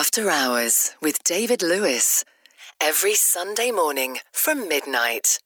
After Hours with David Lewis. Every Sunday morning from midnight.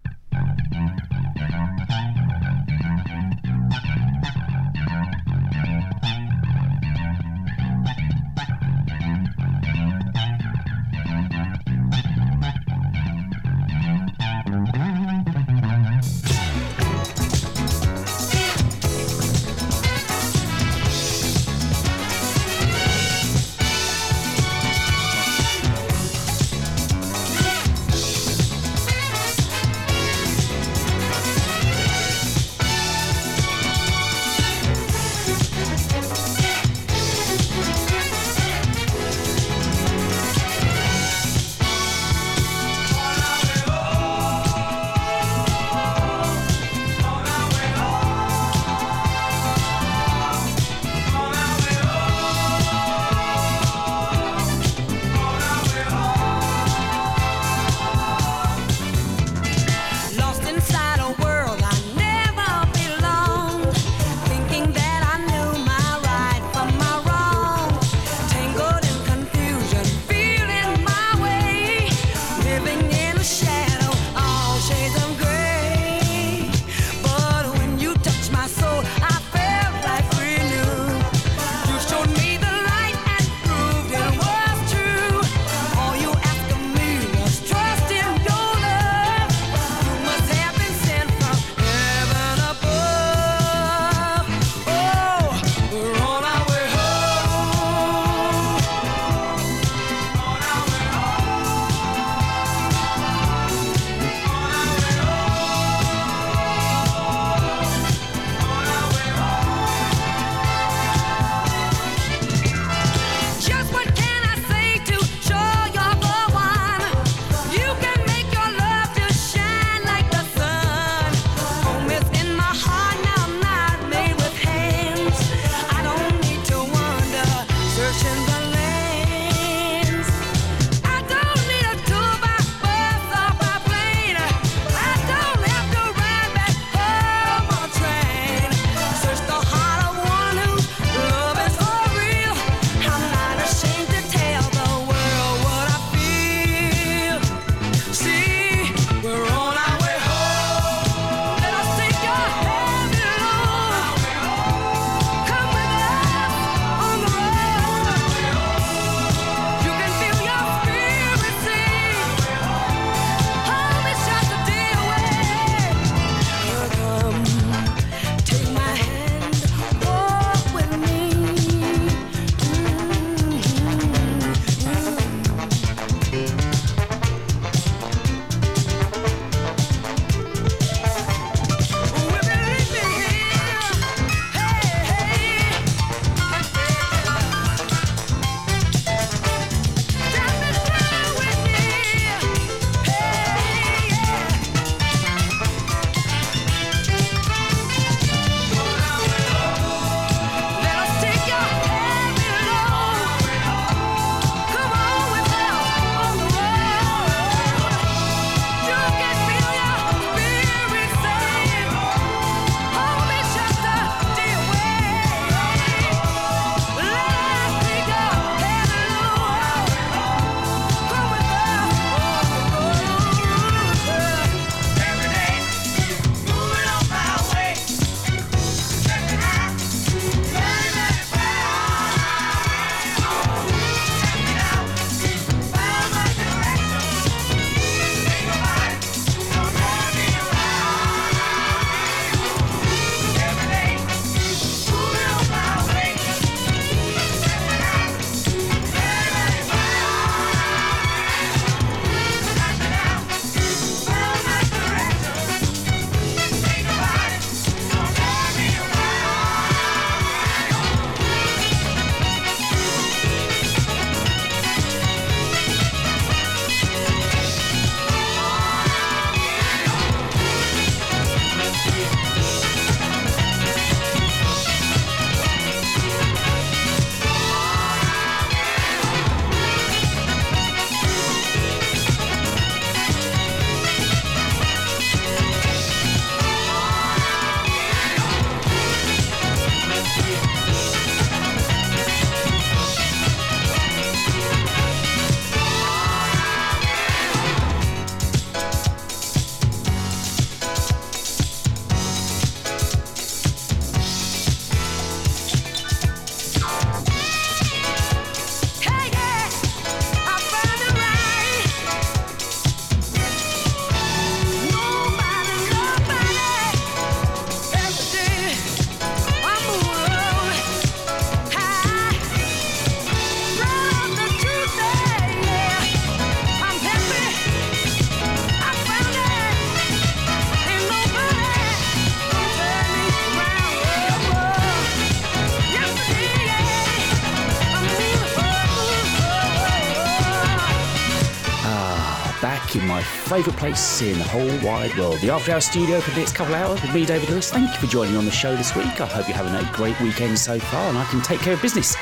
favourite place in the whole wide world. The After Hours Studio for the next couple of hours with me, David Lewis. Thank you for joining on the show this week. I hope you're having a great weekend so far and I can take care of business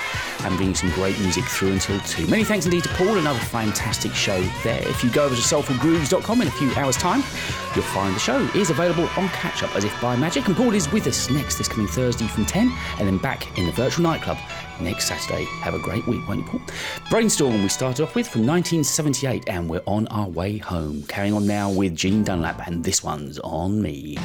and bring you some great music through until two. Many thanks indeed to Paul, another fantastic show there. If you go over to soulfulgrooves.com in a few hours' time, you'll find the show is available on catch up as if by magic. And Paul is with us next this coming Thursday from 10 and then back in the virtual nightclub next Saturday. Have a great week, won't you, Paul? Brainstorm, we started off with from 1978, and we're on our way home. Carrying on now with Gene Dunlap, and this one's on me.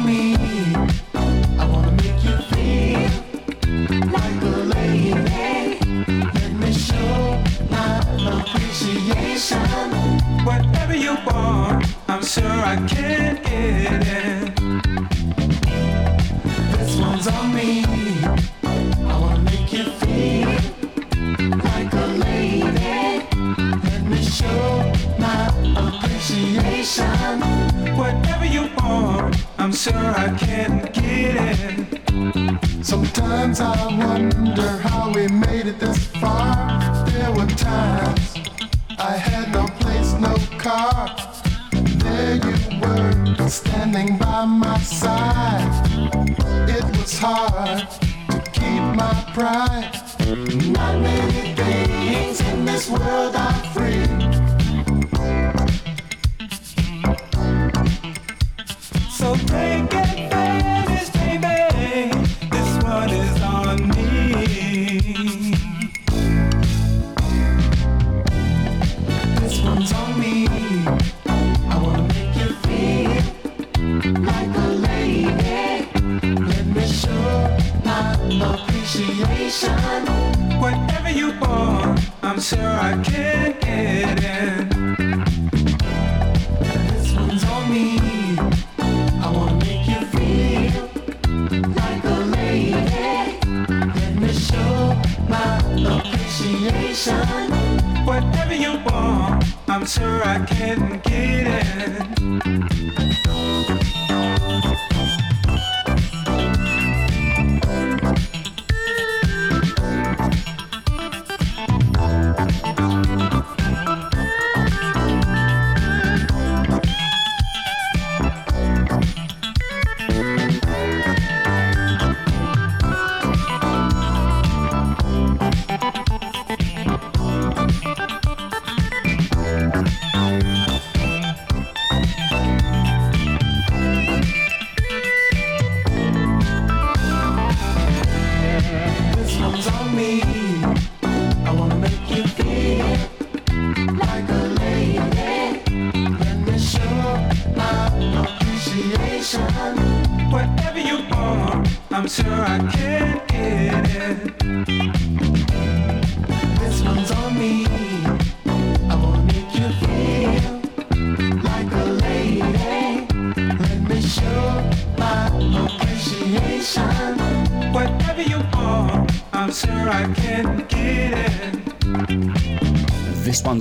me.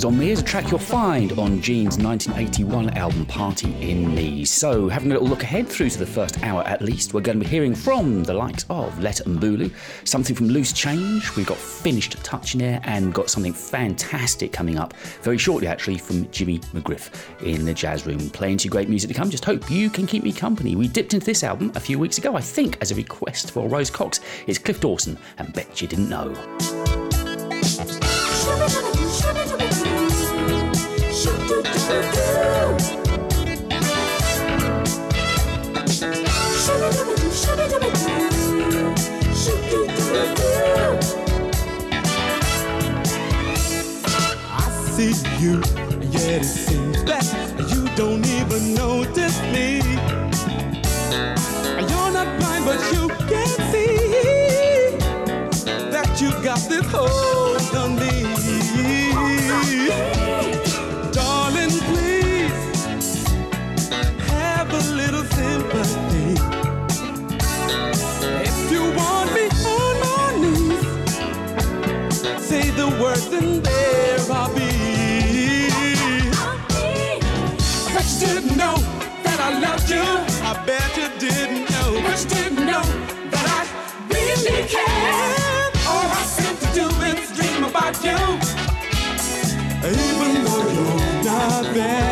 One's on me is a track you'll find on Gene's 1981 album Party in Me. So, having a little look ahead through to the first hour at least, we're going to be hearing from the likes of Letta Mbulu, something from Loose Change, we've got Finished Touch in there, and got something fantastic coming up very shortly actually from Jimmy McGriff in the Jazz Room. Plenty of great music to come, just hope you can keep me company. We dipped into this album a few weeks ago, I think, as a request for Rose Cox. It's Cliff Dawson, and bet you didn't know. You, yet it seems that you don't even notice me. You're not blind, but you can see that you got this hold loved you. I bet you didn't know. You didn't know that I really care. All I seem to do is dream about you. Even though you're not there,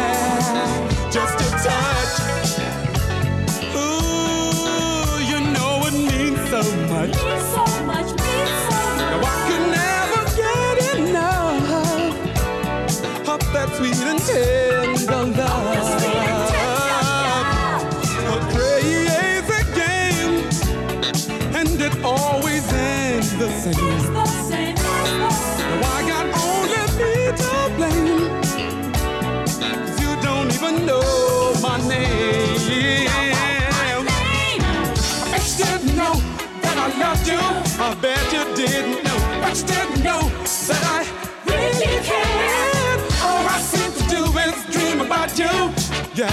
Yeah.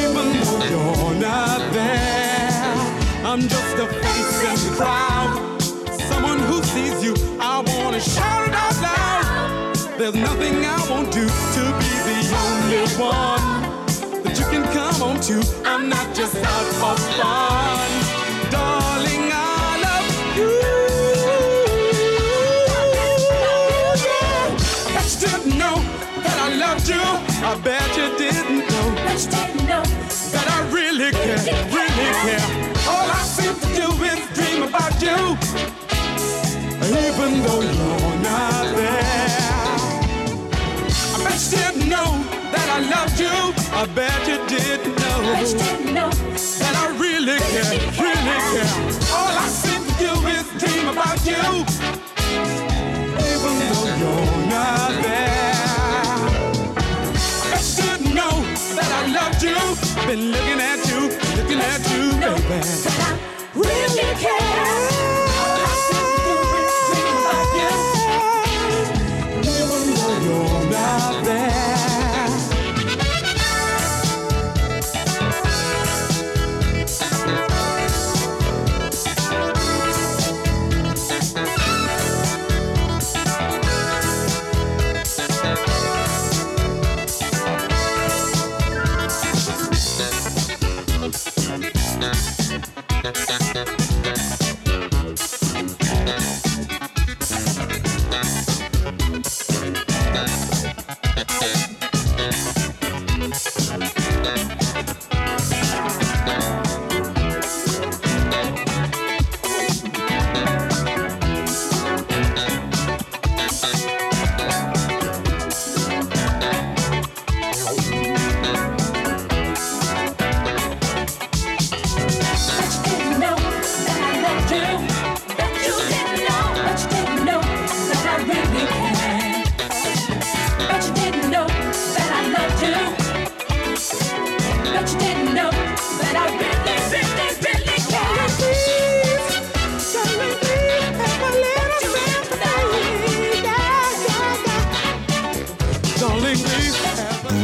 Even though you're not there, I'm just a face in the crowd. Someone who sees you, I wanna shout it out loud. There's nothing I won't do to be the only one that you can come on to. I'm not just out for fun. Really care. All I seem to do is dream about you. Even though you're not there. I bet you didn't know that I loved you. I bet you didn't know that I really care, really care. All I seem to do is dream about you. Even though you're not there. I bet you didn't know that I loved you. Been looking at you, looking at you,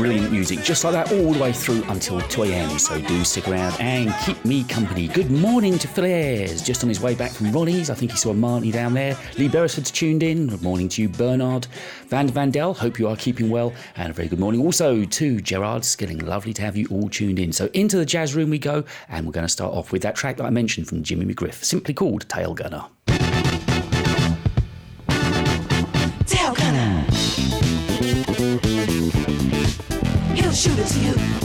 brilliant music, just like that, all the way through until 2 a.m. So do stick around and keep me company. Good morning to Phil Ayres, just on his way back from Ronnie's. I think he saw Marty down there. Lee Beresford's tuned in. Good morning to you, Bernard. Van Vandel, hope you are keeping well. And a very good morning also to Gerard Skilling. Lovely to have you all tuned in. So into the jazz room we go, and we're going to start off with that track that I mentioned from Jimmy McGriff, simply called Tail Gunner. Shoot to you.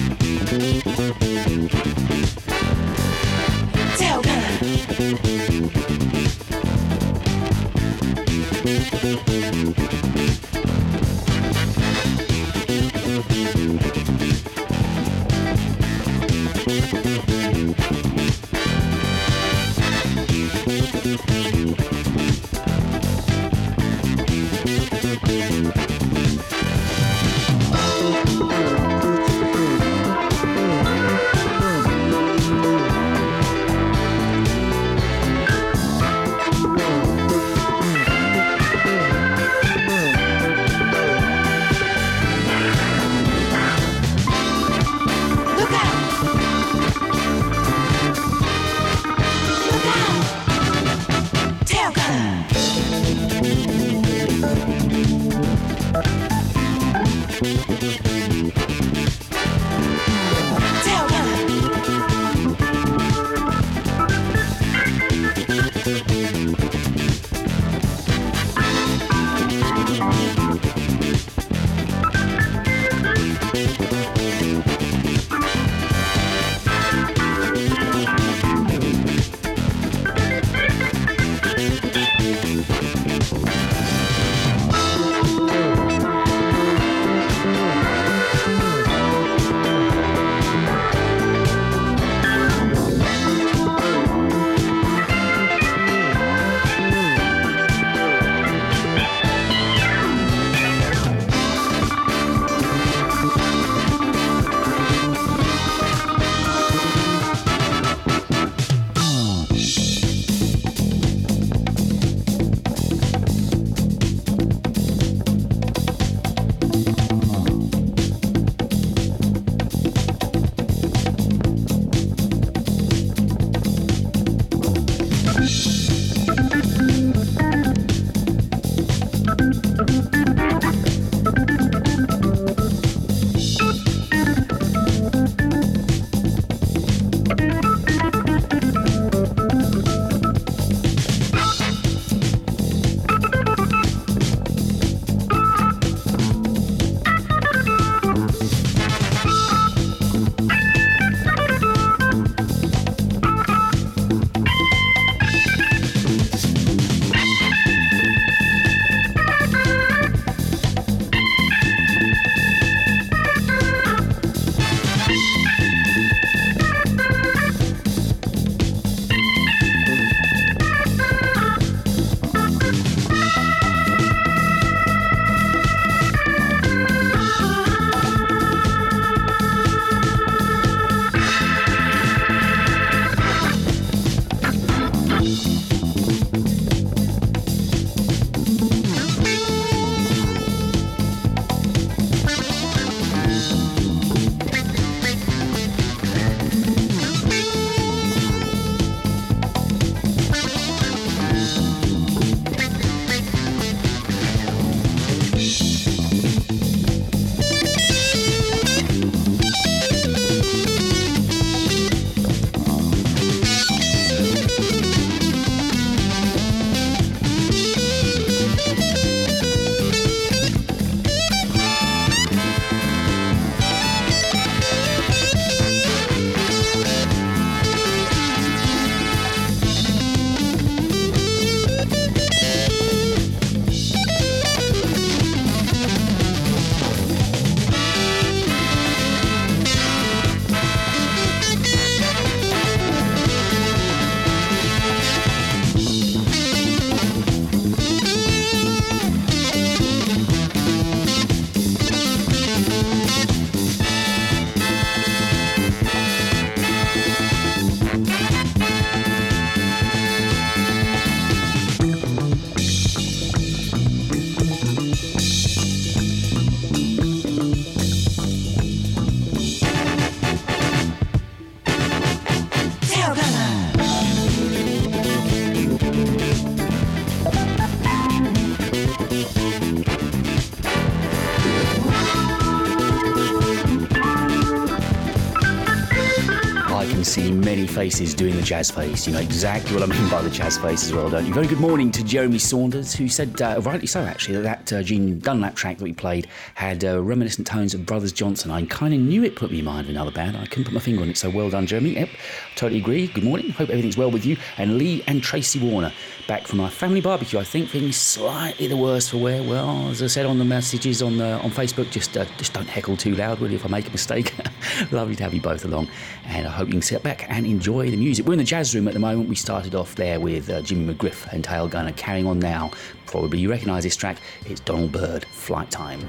Faces doing the jazz face. You know exactly what I mean by the jazz face as well, don't you? Very good morning to Jeremy Saunders, who said, uh, rightly so actually, that that uh, Gene Dunlap track that we played had uh, reminiscent tones of Brothers Johnson. I kind of knew it put me in mind of another band. I couldn't put my finger on it, so well done, Jeremy. Yep, totally agree. Good morning. Hope everything's well with you. And Lee and Tracy Warner back from our family barbecue. I think feeling slightly the worse for wear. Well, as I said on the messages on the, on Facebook, just uh, just don't heckle too loud, really. If I make a mistake. Lovely to have you both along, and I hope you can sit back and enjoy the music. We're in the jazz room at the moment. We started off there with uh, Jimmy McGriff and Tail Gunner. Carrying on now, probably you recognise this track. It's Donald Byrd, Flight Time.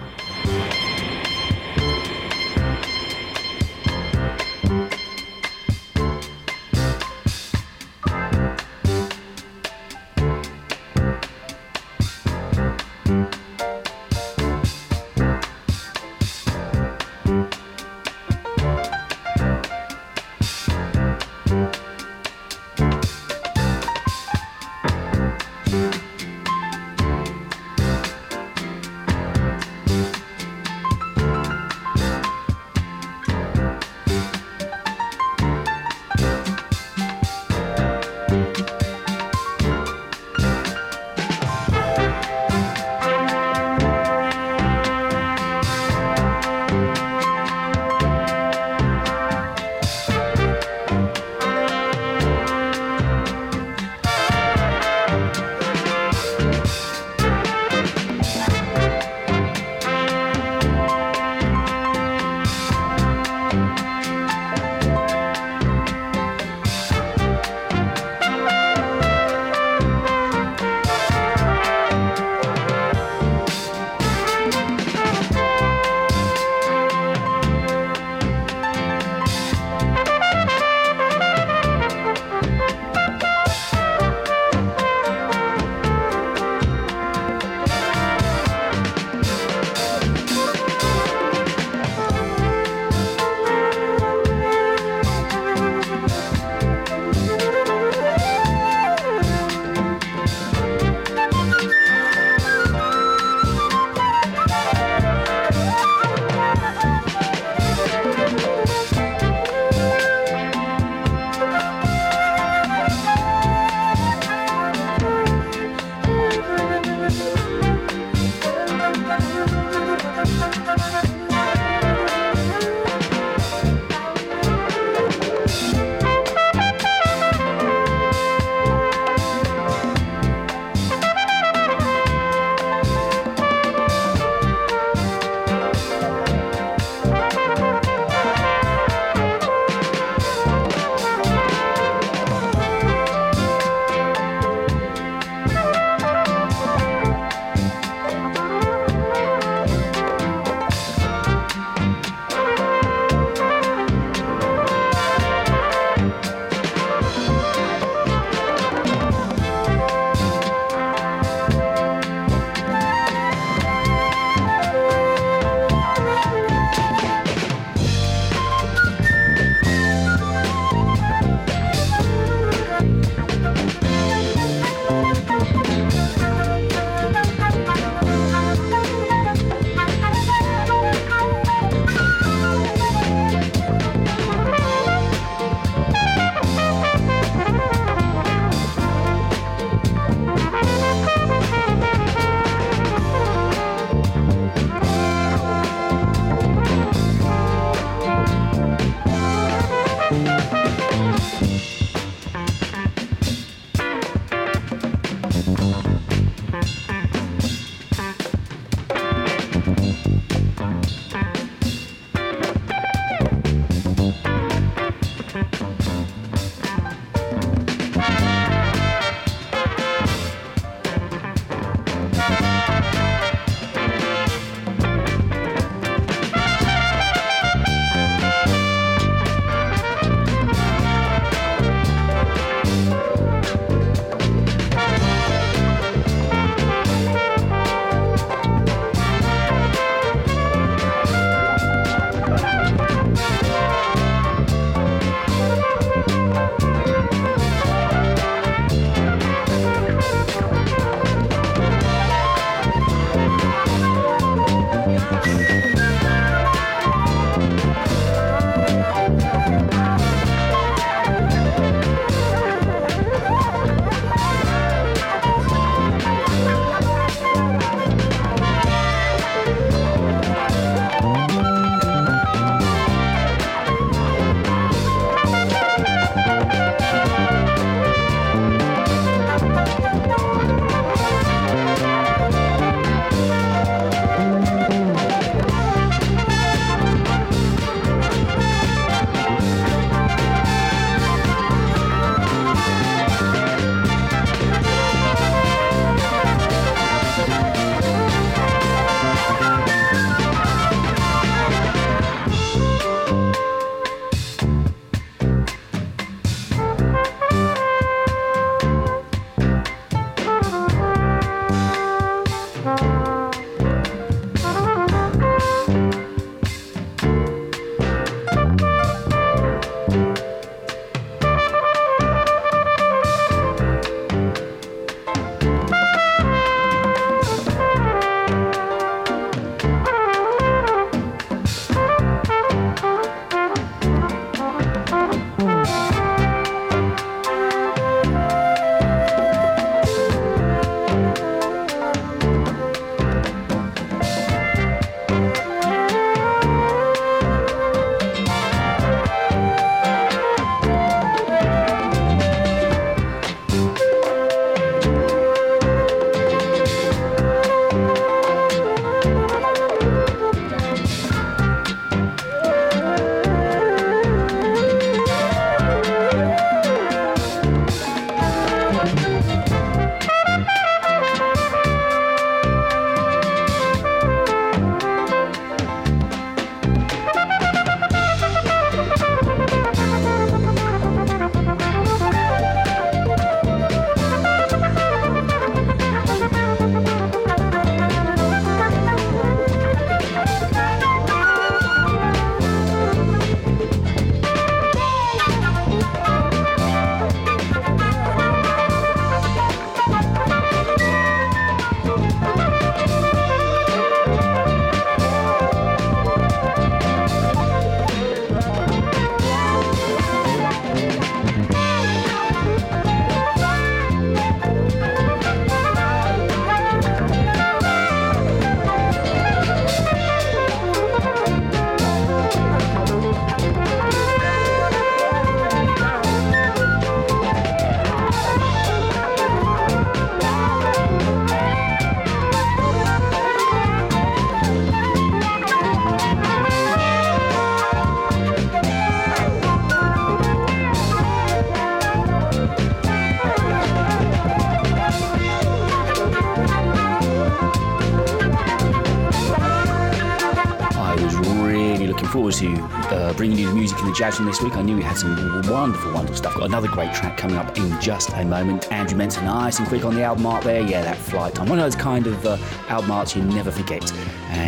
Jazz from this week. I knew we had some wonderful, wonderful stuff. Got another great track coming up in just a moment. Andrew Menton, nice and quick on the album art there. Yeah, that flight time. One of those kind of uh, album arts you never forget.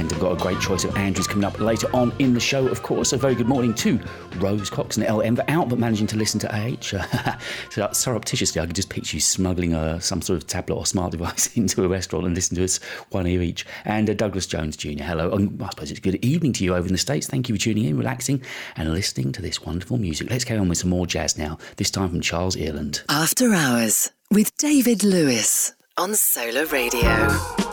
And I've got a great choice of Andrews coming up later on in the show, of course. A very good morning to Rose Cox and LM for out, but managing to listen to AH. so surreptitiously, I could just picture you smuggling uh, some sort of tablet or smart device into a restaurant and listen to us one ear each. And uh, Douglas Jones Jr., hello. And I suppose it's good evening to you over in the States. Thank you for tuning in, relaxing, and listening to this wonderful music. Let's carry on with some more jazz now, this time from Charles Earland. After Hours with David Lewis on Solar Radio.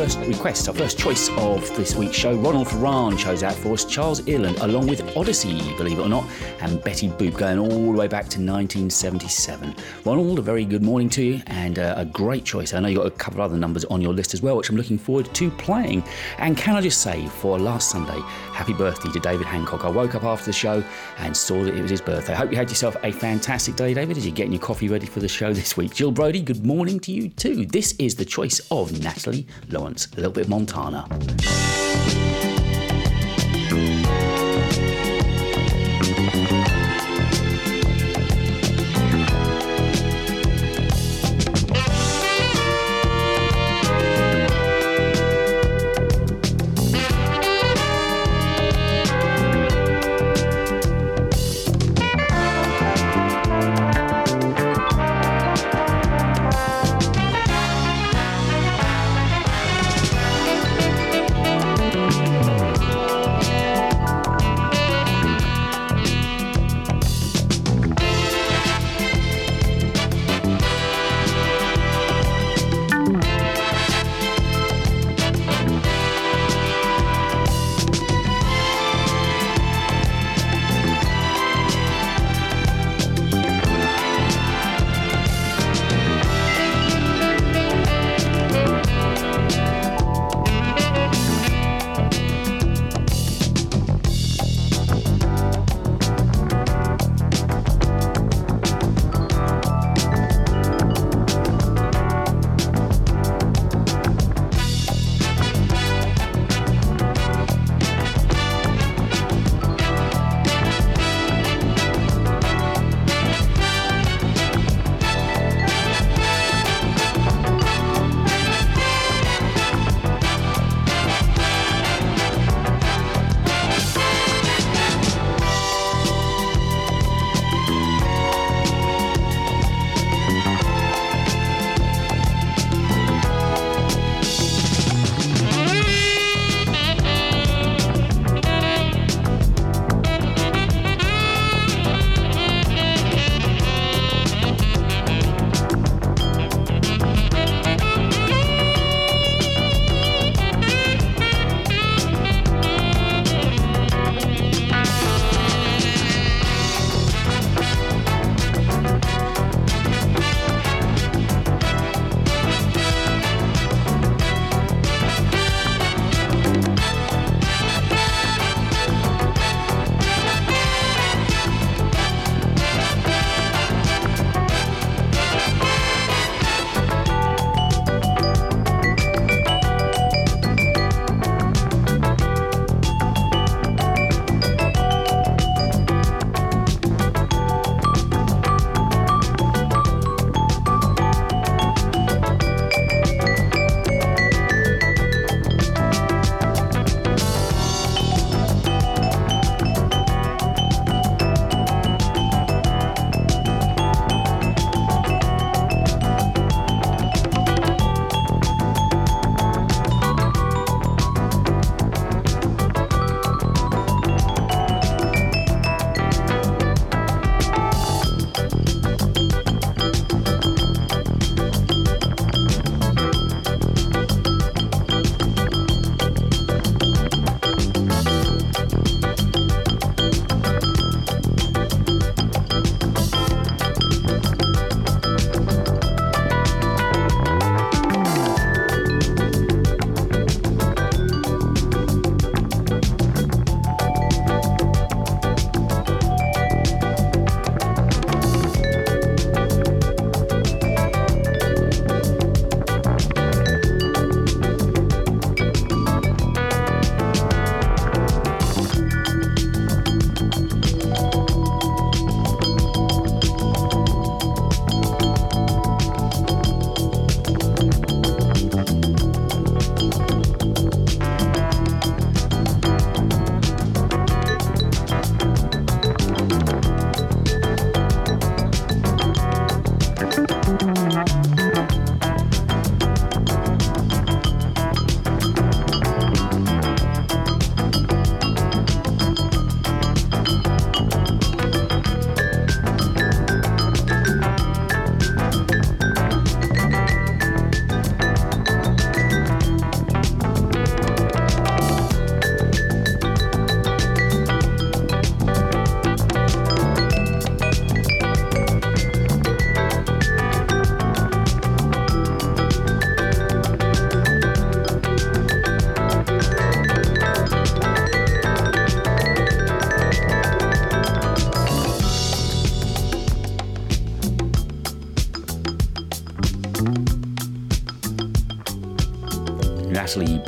First request, our first choice of this week's show. Ronald Ferran chose out for us Charles Earland, along with Odyssey, believe it or not, and Betty Boop, going all the way back to 1977. Ronald, a very good morning to you, and uh, a great choice. I know you've got a couple of other numbers on your list as well, which I'm looking forward to playing. And can I just say, for last Sunday, happy birthday to David Hancock. I woke up after the show and saw that it was his birthday. I Hope you had yourself a fantastic day, David, as you're getting your coffee ready for the show this week. Jill Brody, good morning to you too. This is the choice of Natalie Lawrence, a little bit Montana.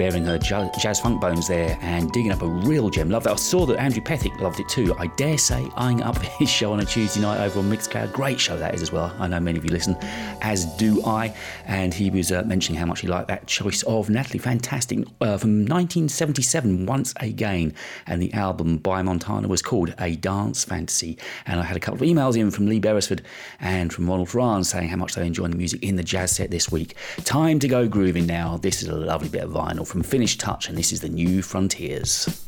Bearing her jazz, jazz funk bones there and digging up a real gem. Love that. I saw that Andrew Pethick loved it too. I dare say, eyeing up his show on a Tuesday night over on Mixcloud. Great show that is as well. I know many of you listen, as do I. And he was uh, mentioning how much he liked that choice of Natalie. Fantastic. Uh, from 1977, Once Again. And the album by Montana was called A Dance Fantasy. And I had a couple of emails in from Lee Beresford and from Ronald Ryan saying how much they enjoyed the music in the jazz set this week. Time to go grooving now. This is a lovely bit of vinyl from Finished Touch, and this is the New. Frontiers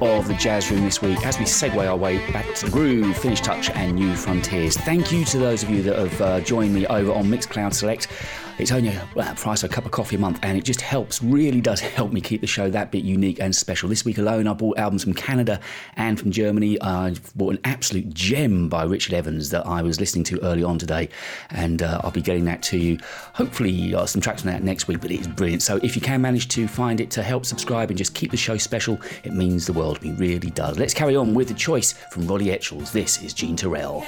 baseball of the Jazz Room this week as we segue our way back to the groove, Finished Touch, and New Frontiers. Thank you to those of you that have uh, joined me over on Mixcloud Select. It's only a well, price of a cup of coffee a month, and it just helps, really does help me keep the show that bit unique and special. This week alone, I bought albums from Canada and from Germany. I bought an absolute gem by Richard Evans that I was listening to early on today, and uh, I'll be getting that to you. Hopefully, uh, some tracks from that next week, but it's brilliant. So if you can manage to find it to help subscribe and just keep the show special, it means the world. Really does. Let's carry on with the choice from Roddy Etchells. This is Jean Terrell.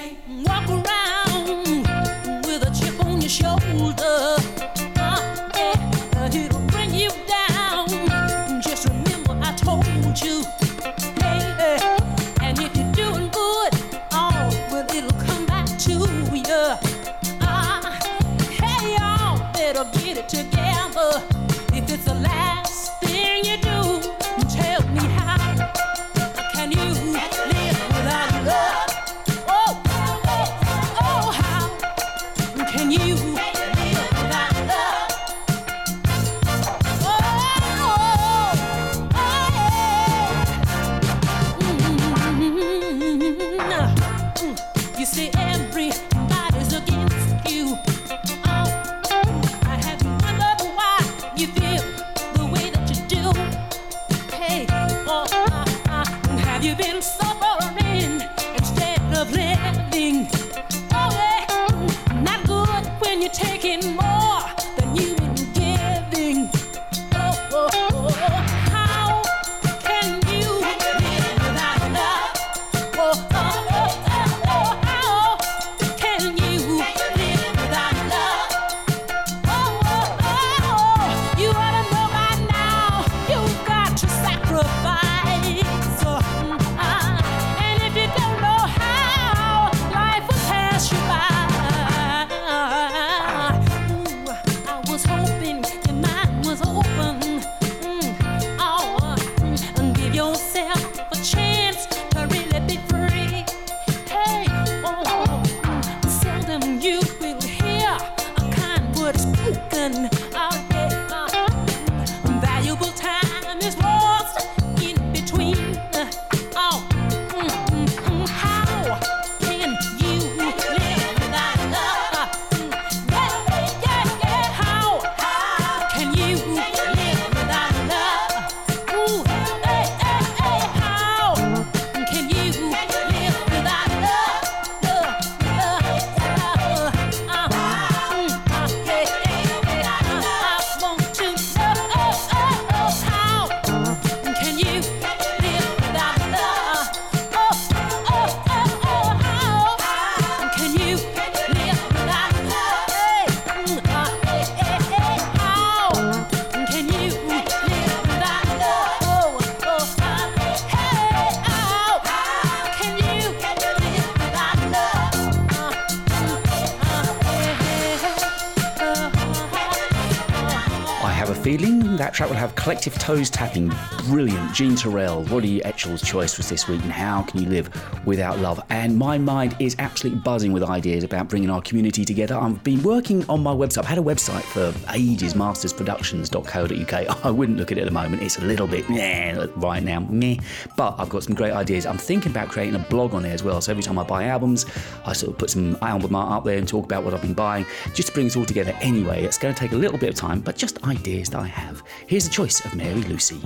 Toes tapping. Brilliant. Jean Terrell, Roddy Etchell's choice was this week, and how can you live without love? And my mind is absolutely buzzing with ideas about bringing our community together. I've been working on my website. I've had a website for ages, mastersproductions.co.uk. I wouldn't look at it at the moment. It's a little bit meh right now, meh. But I've got some great ideas. I'm thinking about creating a blog on there as well. So every time I buy albums, I sort of put some album art up there and talk about what I've been buying, just to bring us all together anyway. It's going to take a little bit of time, but just ideas that I have. Here's a choice of Mary Lucy.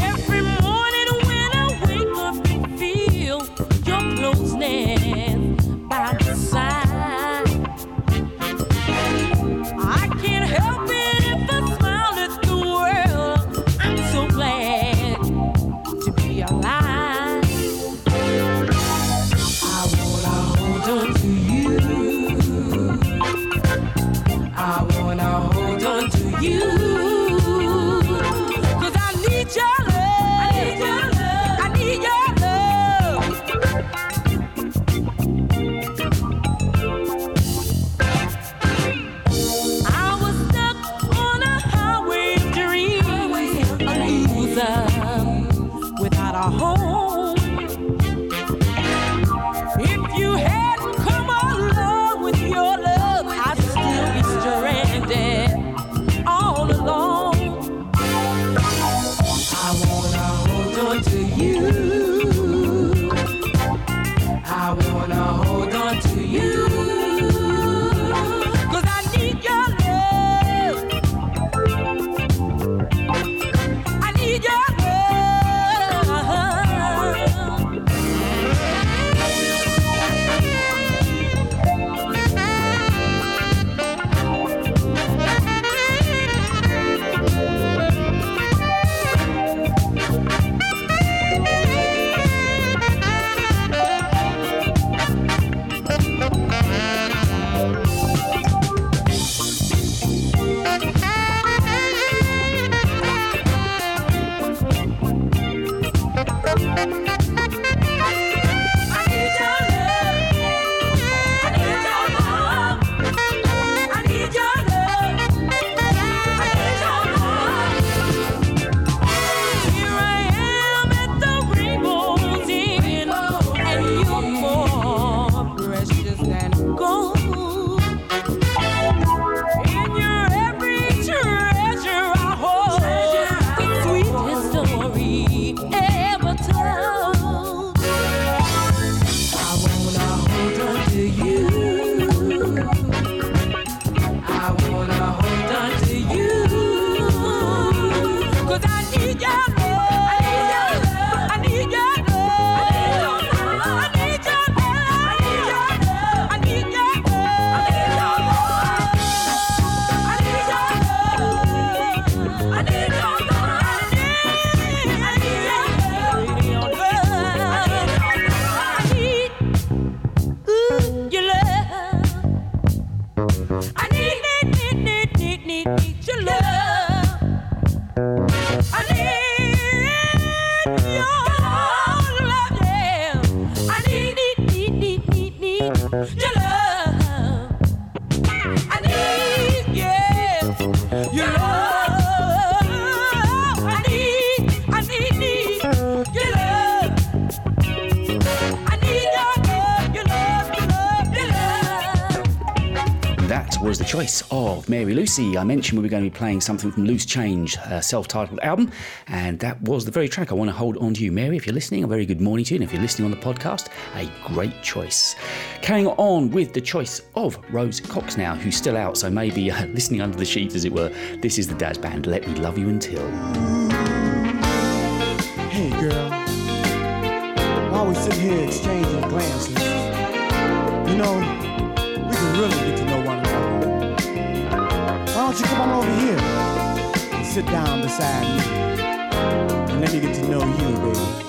Every of Mary Lucy. I mentioned we were going to be playing something from Loose Change, a self titled album, and that was the very track I want to hold on to you. Mary, if you're listening, a very good morning to you, and if you're listening on the podcast, a great choice. Carrying on with the choice of Rose Cox now, who's still out, so maybe uh, listening under the sheets, as it were. This is the Dazz Band, Let Me Love You Until. Hey, girl. While we sit here exchanging glances, you know, we can really get to know don't you come on over here and sit down beside me and let me get to know you, baby.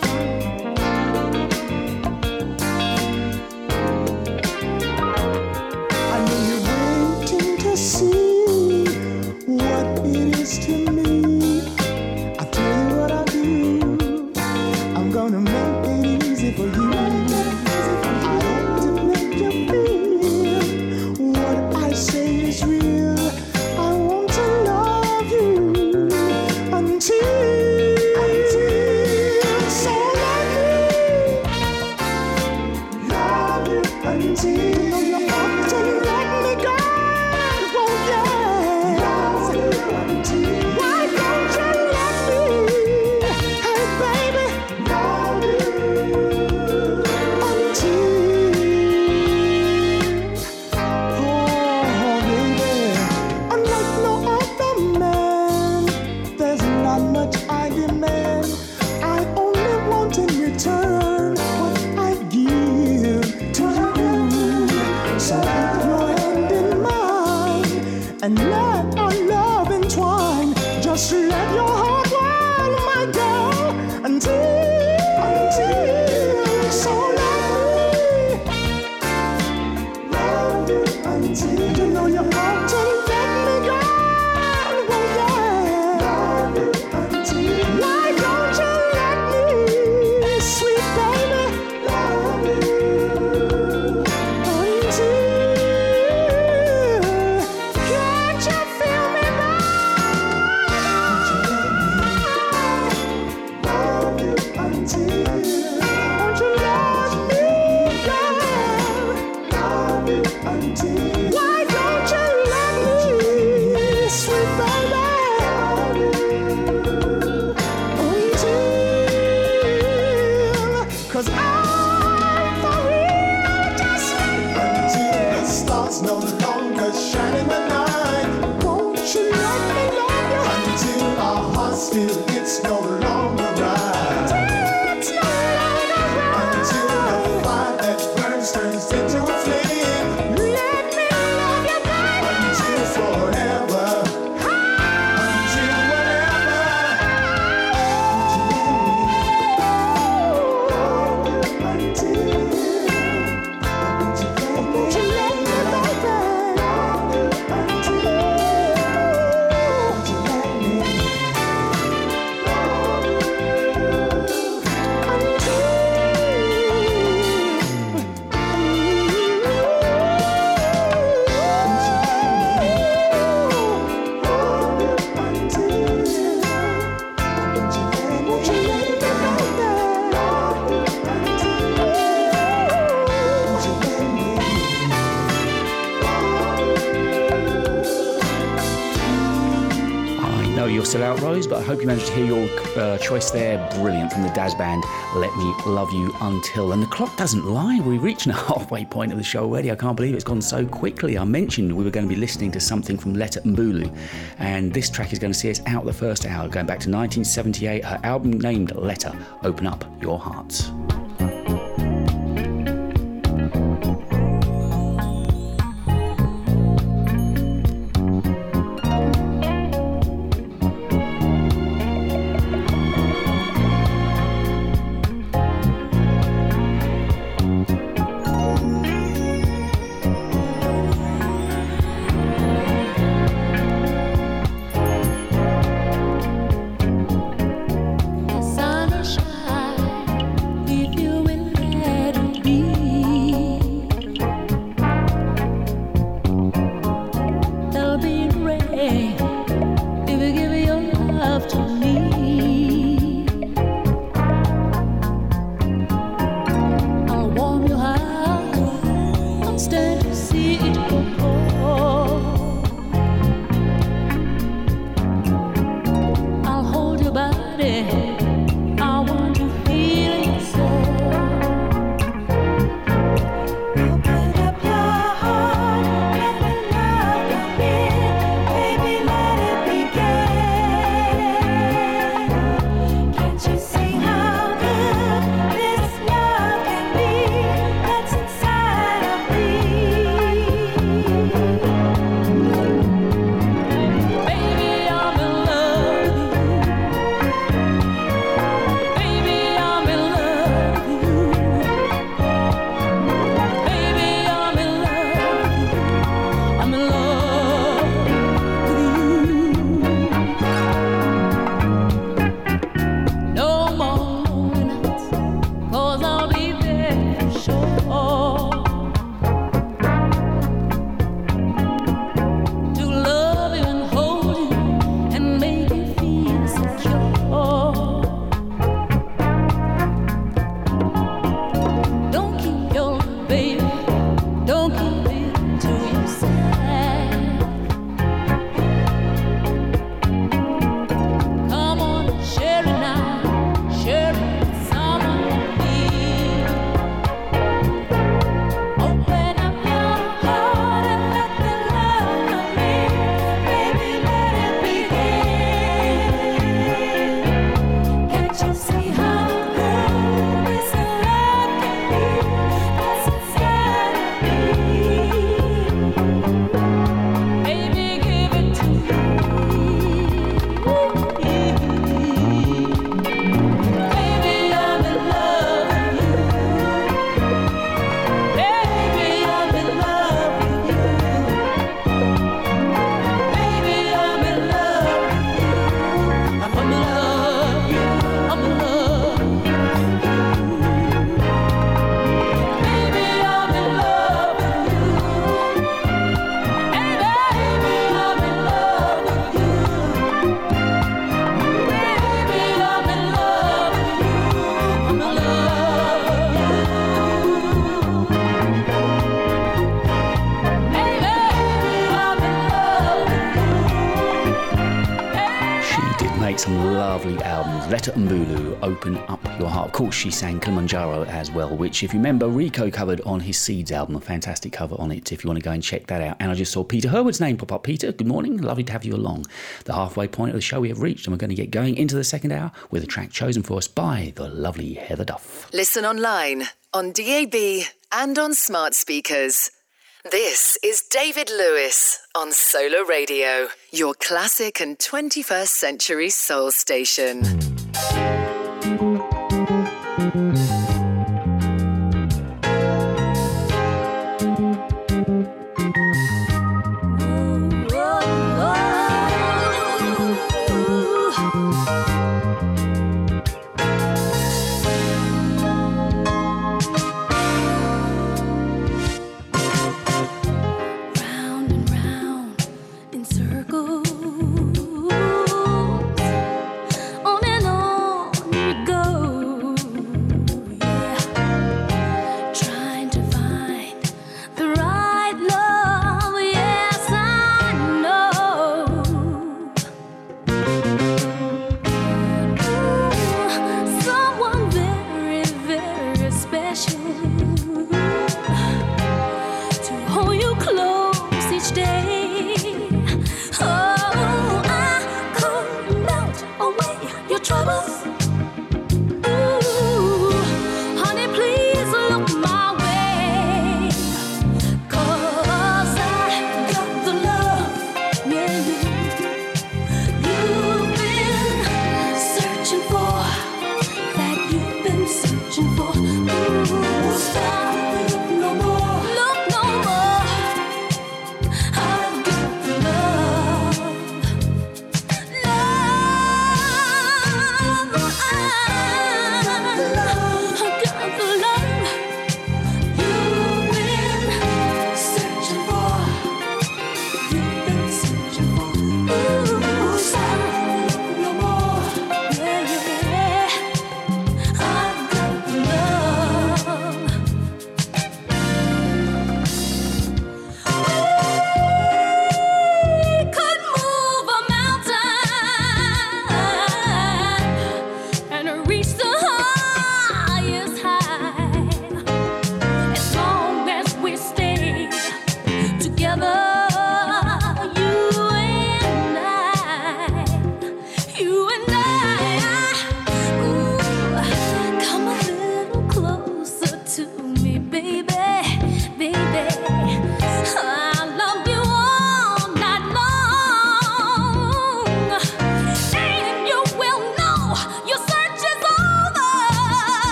Hear your uh, choice there. Brilliant from the Dazz Band. Let me love you until. And the clock doesn't lie. We've reached the halfway point of the show already. I can't believe it's gone so quickly. I mentioned we were going to be listening to something from Letta Mbulu, and this track is going to see us out the first hour, going back to 1978. Her album named Letta. Open up your hearts. Course, she sang Kilimanjaro as well, which, if you remember, Rico covered on his Seeds album. A fantastic cover on it if you want to go and check that out. And I just saw Peter Herwood's name pop up. Peter, good morning. Lovely to have you along. The halfway point of the show we have reached, and we're going to get going into the second hour with a track chosen for us by the lovely Heather Duff. Listen online, on DAB, and on smart speakers. This is David Lewis on Solar Radio, your classic and 21st century soul station.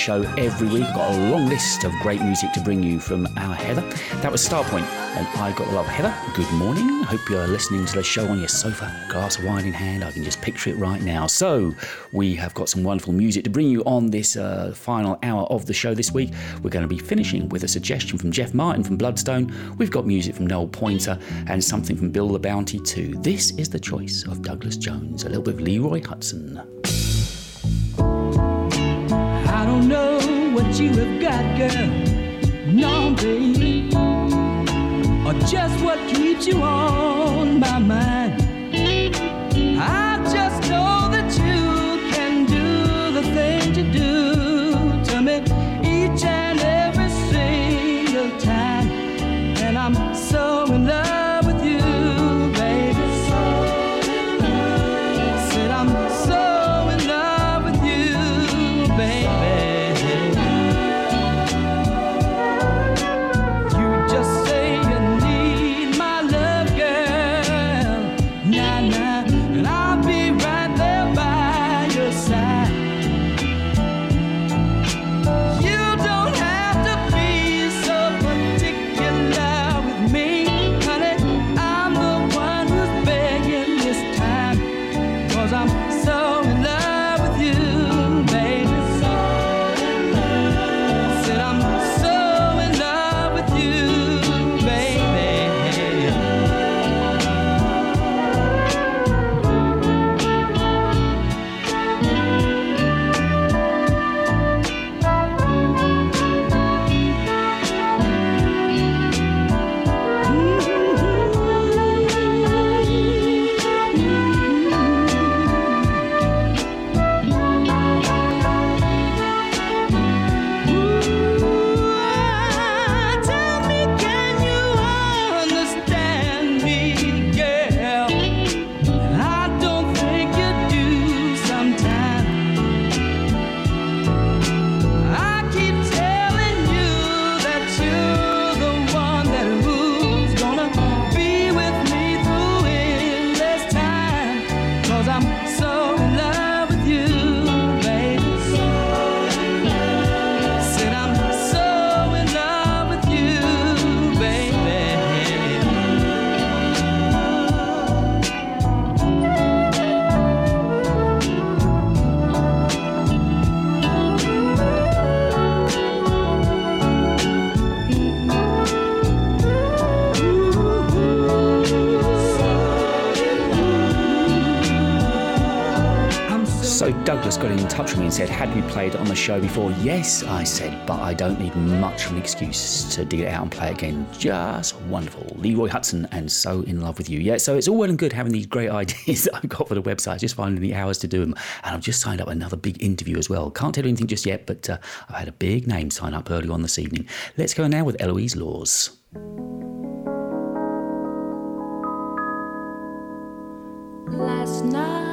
Show every week. We've got a long list of great music to bring you from our Heather. That was Starpoint, and I got love. Heather, good morning. Hope you're listening to the show on your sofa, glass of wine in hand. I can just picture it right now. So, we have got some wonderful music to bring you on this uh, final hour of the show this week. We're going to be finishing with a suggestion from Jeff Martin from Bloodstone. We've got music from Noel Pointer and something from Bill LaBounty too. This is the choice of Douglas Jones, a little bit of Leroy Hutson. What you have got, girl. No, baby. Or just what keeps you on my mind. Douglas got in touch with me and said, Had we played on the show before? Yes, I said, but I don't need much of an excuse to dig it out and play again. Just wonderful. Leroy Hutson and So In Love With You. Yeah, so it's all well and good having these great ideas that I've got for the website, just finding the hours to do them. And I've just signed up another big interview as well. Can't tell you anything just yet, but uh, I've had a big name sign up early on this evening. Let's go now with Eloise Laws. Last night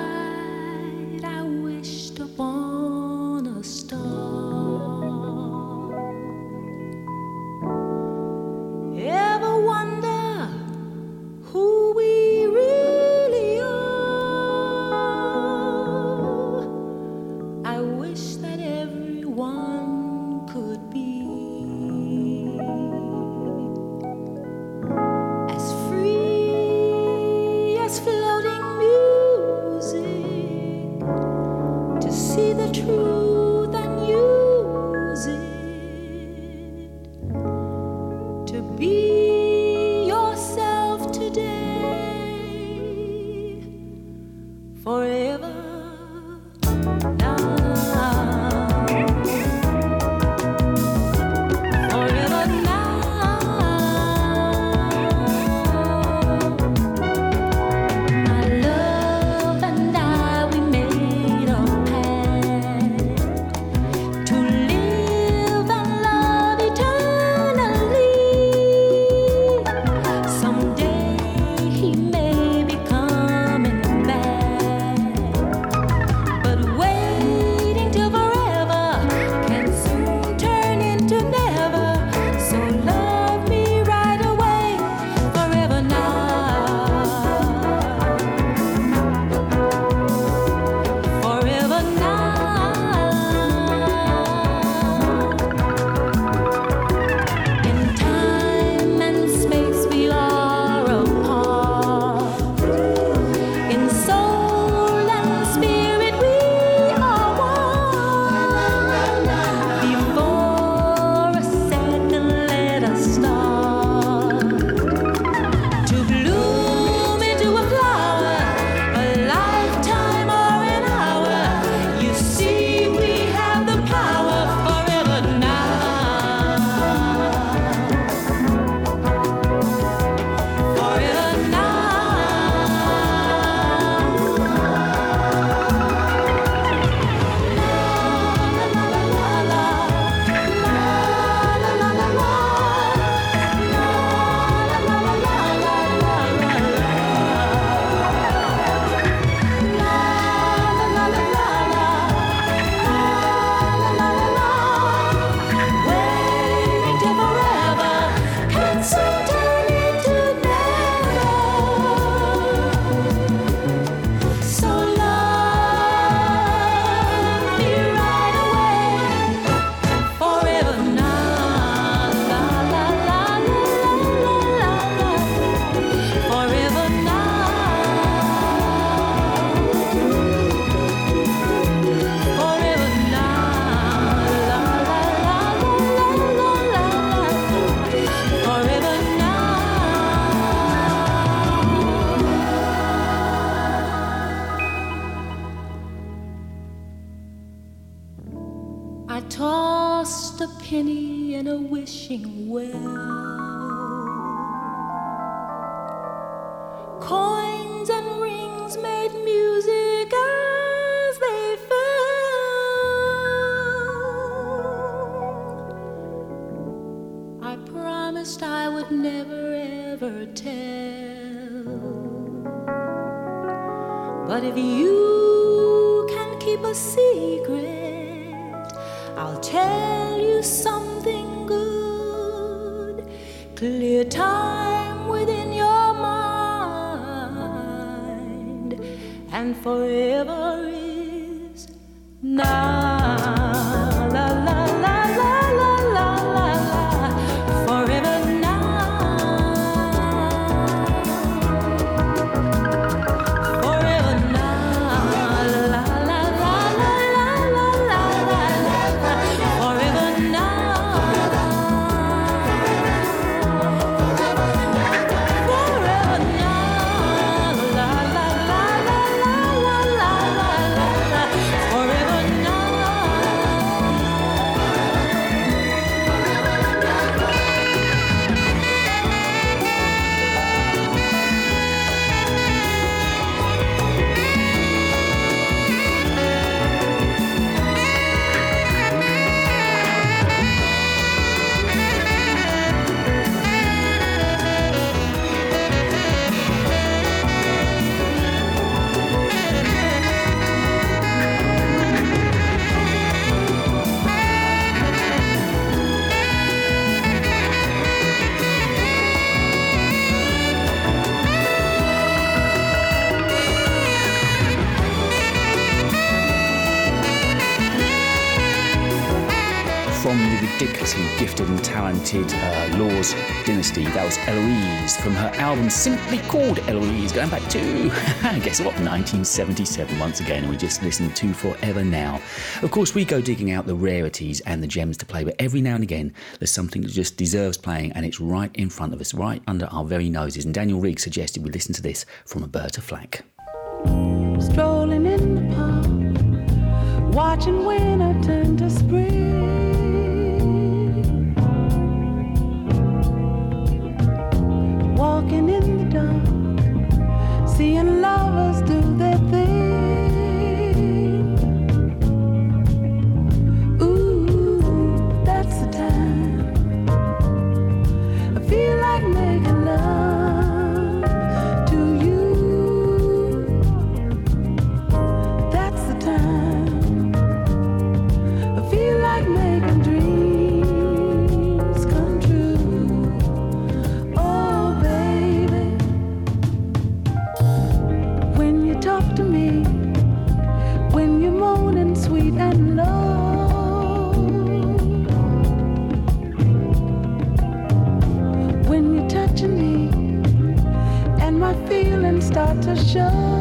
penny in a wishing well. Coins and rings made music as they fell. I promised I would never ever tell. But if you can keep a secret, I'll tell Clear time within your mind, and forever album simply called Eloise, going back to, guess what, 1977 once again, and we just listened to Forever Now. Of course, we go digging out the rarities and the gems to play, but every now and again, there's something that just deserves playing, and it's right in front of us, right under our very noses. And Daniel Rigg suggested we listen to this from Roberta Flack. strolling in the park, watching winter turn to spring. Walking in the dark, seeing lovers do their show.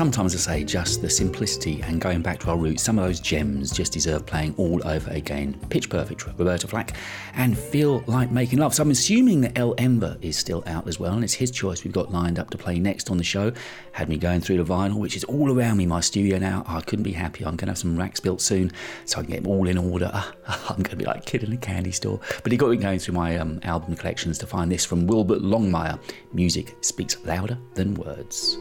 Sometimes I say just the simplicity and going back to our roots, some of those gems just deserve playing all over again. Pitch Perfect, Roberta Flack, and Feel Like Making Love. So I'm assuming that El Ember is still out as well, and it's his choice we've got lined up to play next on the show. Had me going through the vinyl, which is all around me, my studio now. I couldn't be happier. I'm going to have some racks built soon so I can get them all in order. I'm going to be like a kid in a candy store. But he got me going through my um, album collections to find this from Wilbert Longmire. Music speaks louder than words.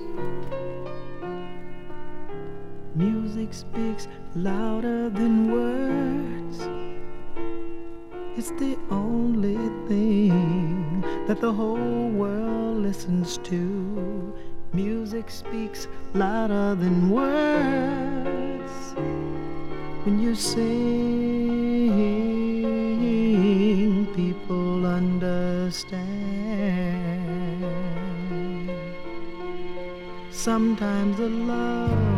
Music speaks louder than words. It's the only thing that the whole world listens to. Music speaks louder than words. When you sing, people understand. Sometimes the love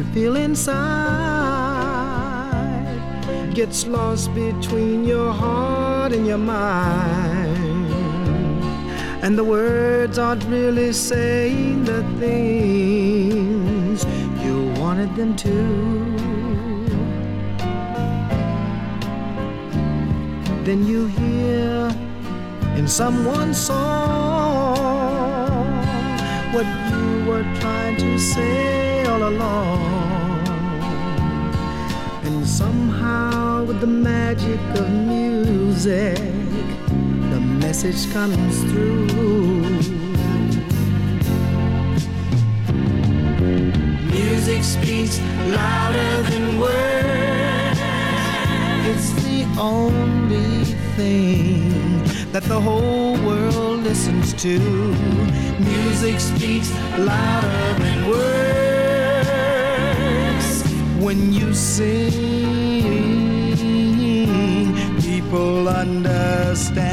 you feel inside gets lost between your heart and your mind. And the words aren't really saying the things you wanted them to. Then you hear in someone's song what you were trying to say all along. And somehow, with the magic of music, the message comes through. Music speaks louder than words. It's the only thing that the whole world listens to. Music speaks louder than words. When you sing, people understand.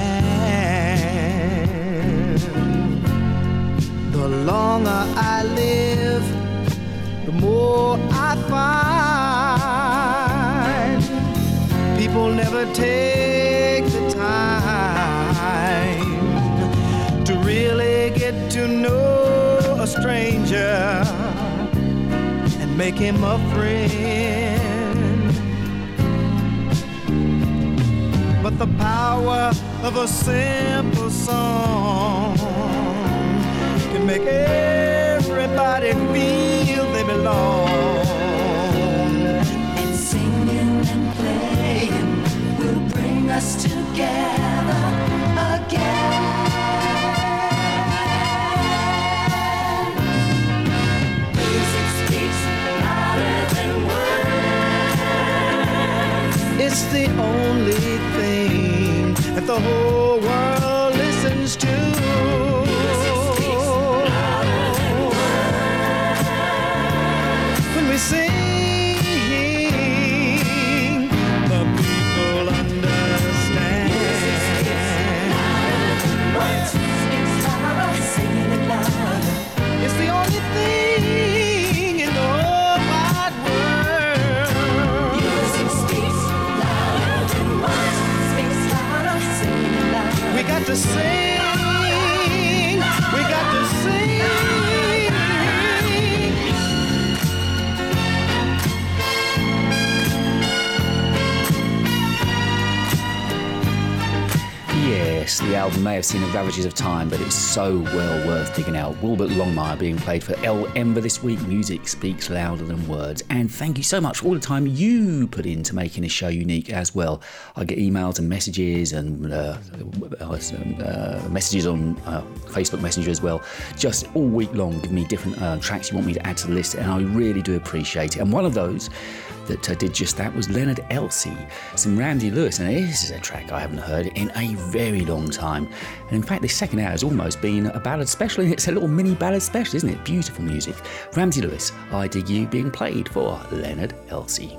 The longer I live, the more I find people never take the time to really get to know a stranger make him a friend. But the power of a simple song can make everybody feel they belong. And singing and playing will bring us together It's the only thing that the whole world listens to. Louder. The album may have seen the ravages of time, but it's so well worth digging out. Wilbert Longmire being played for El Ember this week. Music speaks louder than words. And thank you so much for all the time you put into making this show unique as well. I get emails and messages and uh, uh, messages on uh, Facebook Messenger as well, just all week long, giving me different uh, tracks you want me to add to the list, and I really do appreciate it. And one of those that uh, did just that was Leonard Elsey, some Ramsey Lewis, and this is a track I haven't heard in a very long time. And in fact, this second hour has almost been a ballad special. And it's a little mini ballad special, isn't it? Beautiful music. Ramsey Lewis, I Dig You, being played for Leonard Elsey.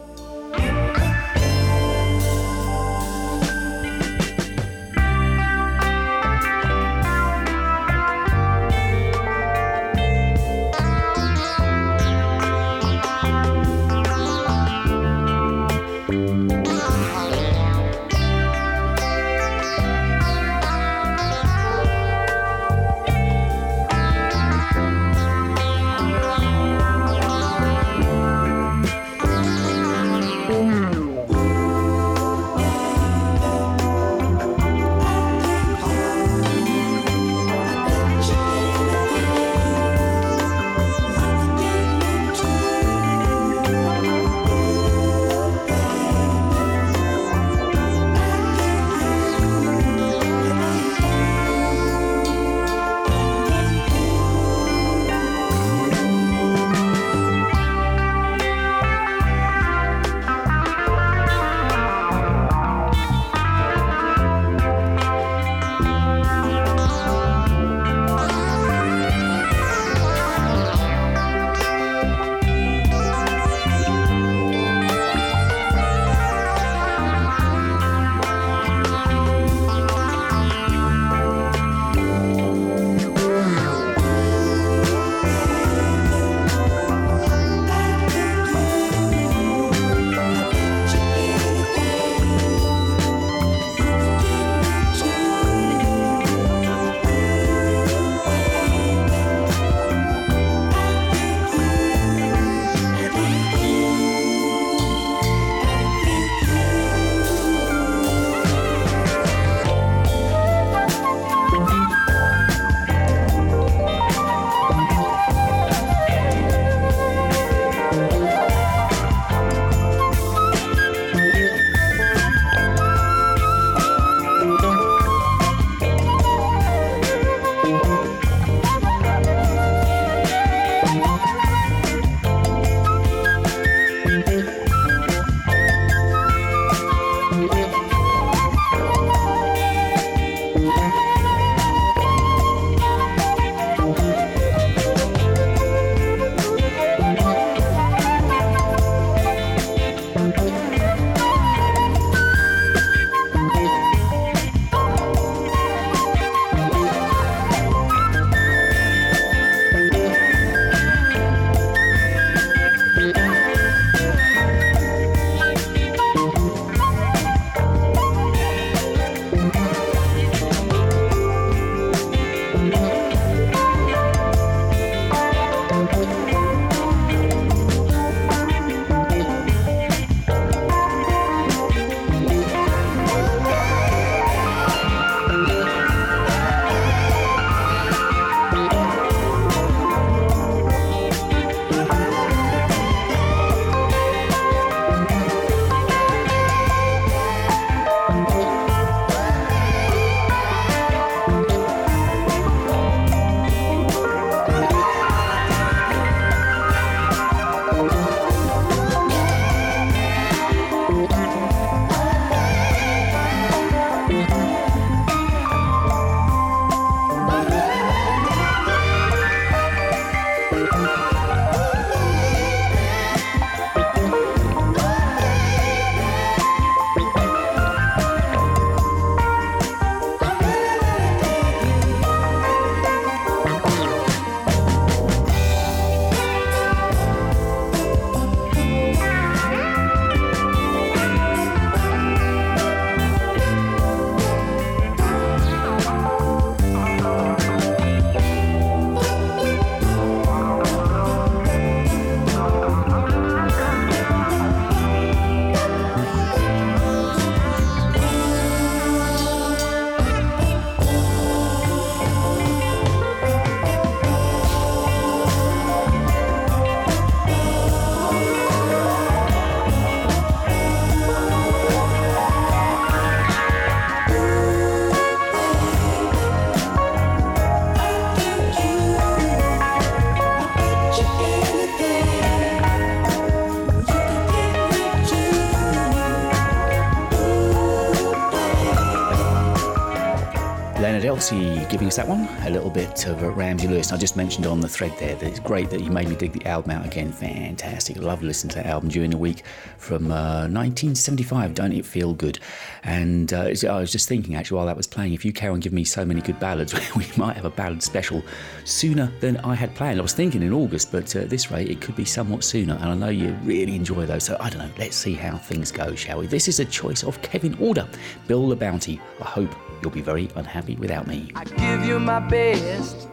That one, a little bit of uh, Ramsey Lewis. I just mentioned on the thread there that it's great that you made me dig the album out again. Fantastic. Love listening to that album during the week from uh, 1975. Don't it feel good? And uh, I was just thinking actually while that was playing, if you carry on giving me so many good ballads, we might have a ballad special sooner than I had planned. I was thinking in August, but uh, at this rate it could be somewhat sooner. And I know you really enjoy those. So I don't know. Let's see how things go, shall we? This is a choice of Kevin Order, Bill LaBounty. I hope you'll be very unhappy without me. I give you my best,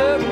make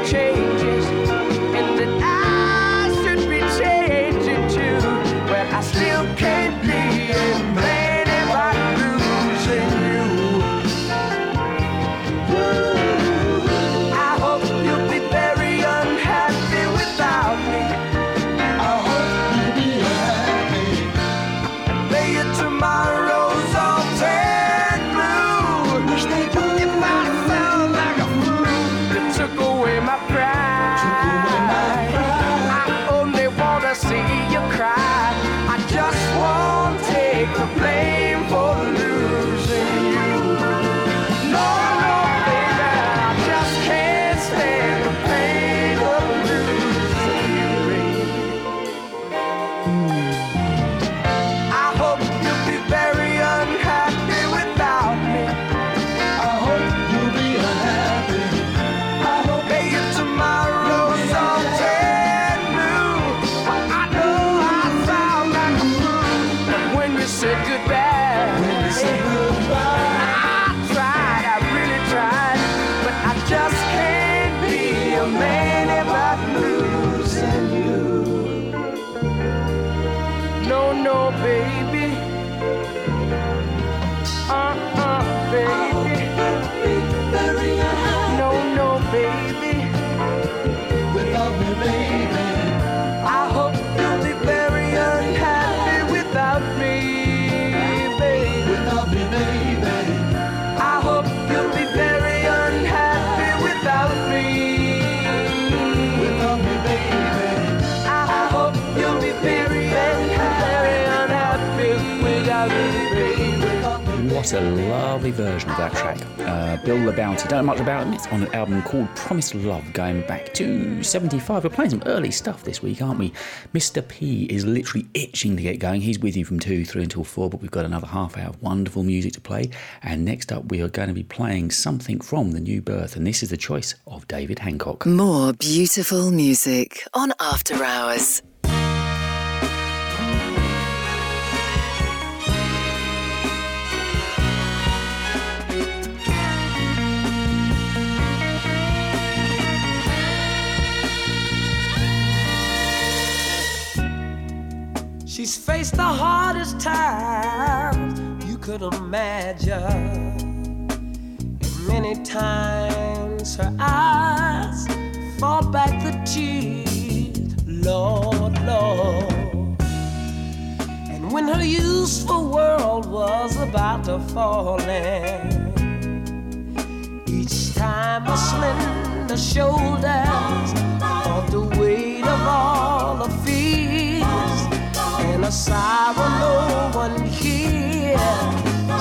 lovely version of that track. Uh, Bill LaBounty. Don't know much about him. It's on an album called Promised Love, going back to 75. We're playing some early stuff this week, aren't we? Mr. P is literally itching to get going. He's with you from 2, 3 until 4, but we've got another half hour of wonderful music to play. And next up, we are going to be playing something from The New Birth, and this is the choice of David Hancock. More beautiful music on After Hours. She's faced the hardest times you could imagine. And many times her eyes fought back the tears, Lord, Lord. And when her useful world was about to fall in, each time her slender shoulders felt the weight of all the fears a sorrow no one hears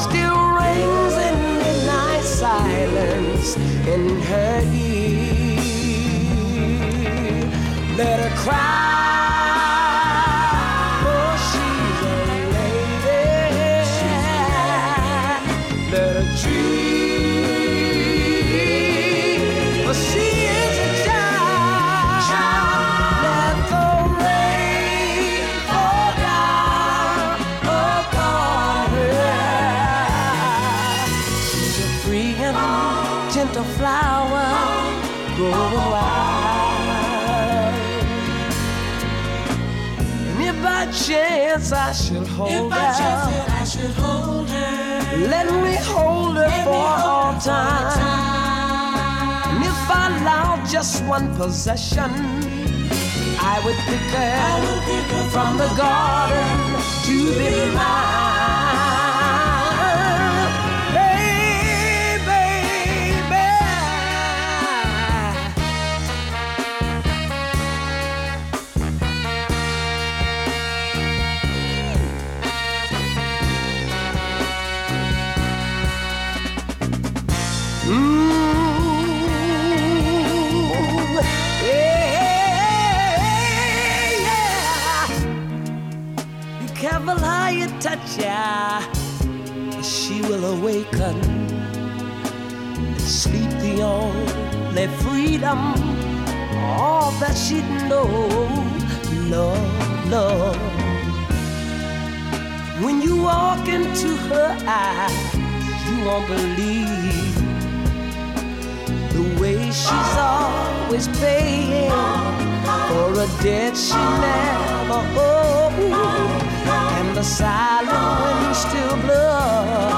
still rings in midnight silence in her ear. Let her cry, chance I should hold her, I should hold her. Let me hold her for all time. And if I allow just one possession, I would pick her, from the garden to be mine. Touch her. She will awaken. Sleep the only freedom. All that she'd know. Love, love. When you walk into her eyes, you won't believe the way she's always paying for a debt she never owed, the silent still blows,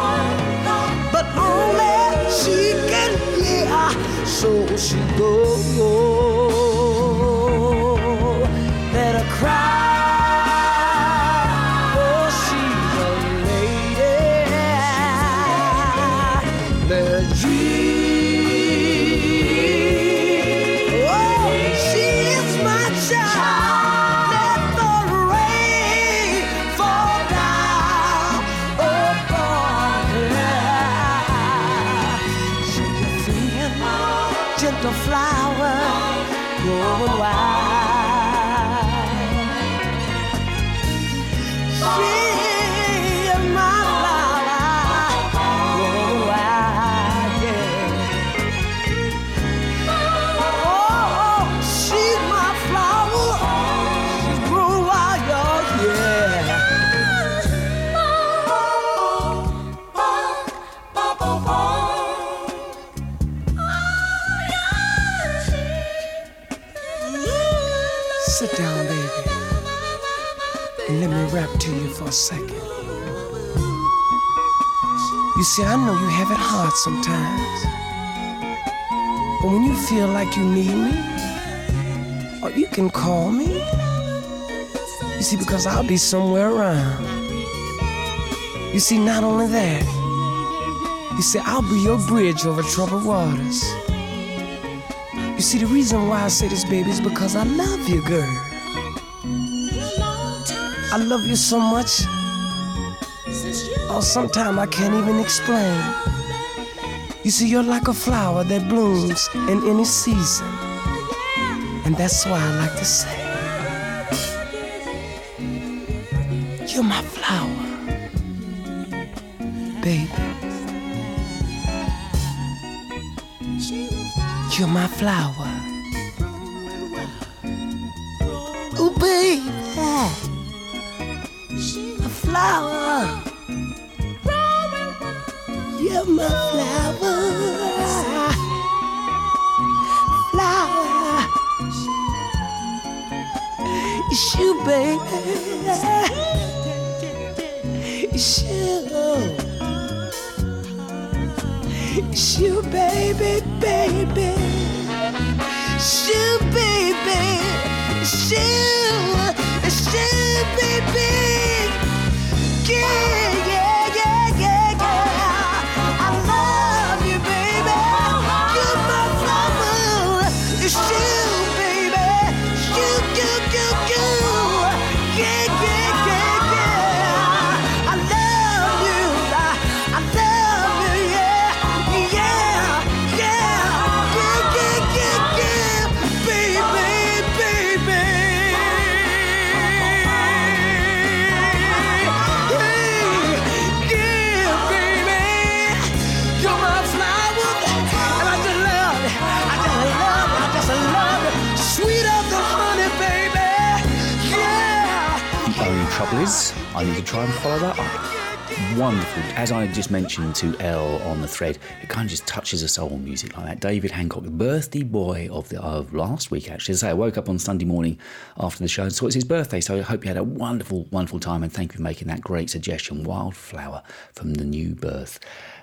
but only she can hear, so she goes. Rap to you for a second. You see, I know you have it hard sometimes. But when you feel like you need me, or you can call me. You see, because I'll be somewhere around. You see, not only that, you see, I'll be your bridge over troubled waters. You see, the reason why I say this, baby, is because I love you, girl. I love you so much. Oh, sometimes I can't even explain. You see, you're like a flower that blooms in any season. And that's why I like to say, You're my flower, baby. You're my flower. Flower. You're my flower. Flower. It's you, baby. It's you. It's you, baby, baby. It's you, baby. It's you. I need to try and follow that up. Wonderful. As I just mentioned to Elle on the thread, it kind of just touches a soul music like that. David Hancock, the birthday boy of the of last week, actually. As I say, I woke up on Sunday morning after the show and saw it's his birthday. So I hope you had a wonderful, wonderful time and thank you for making that great suggestion. Wildflower from the new birth.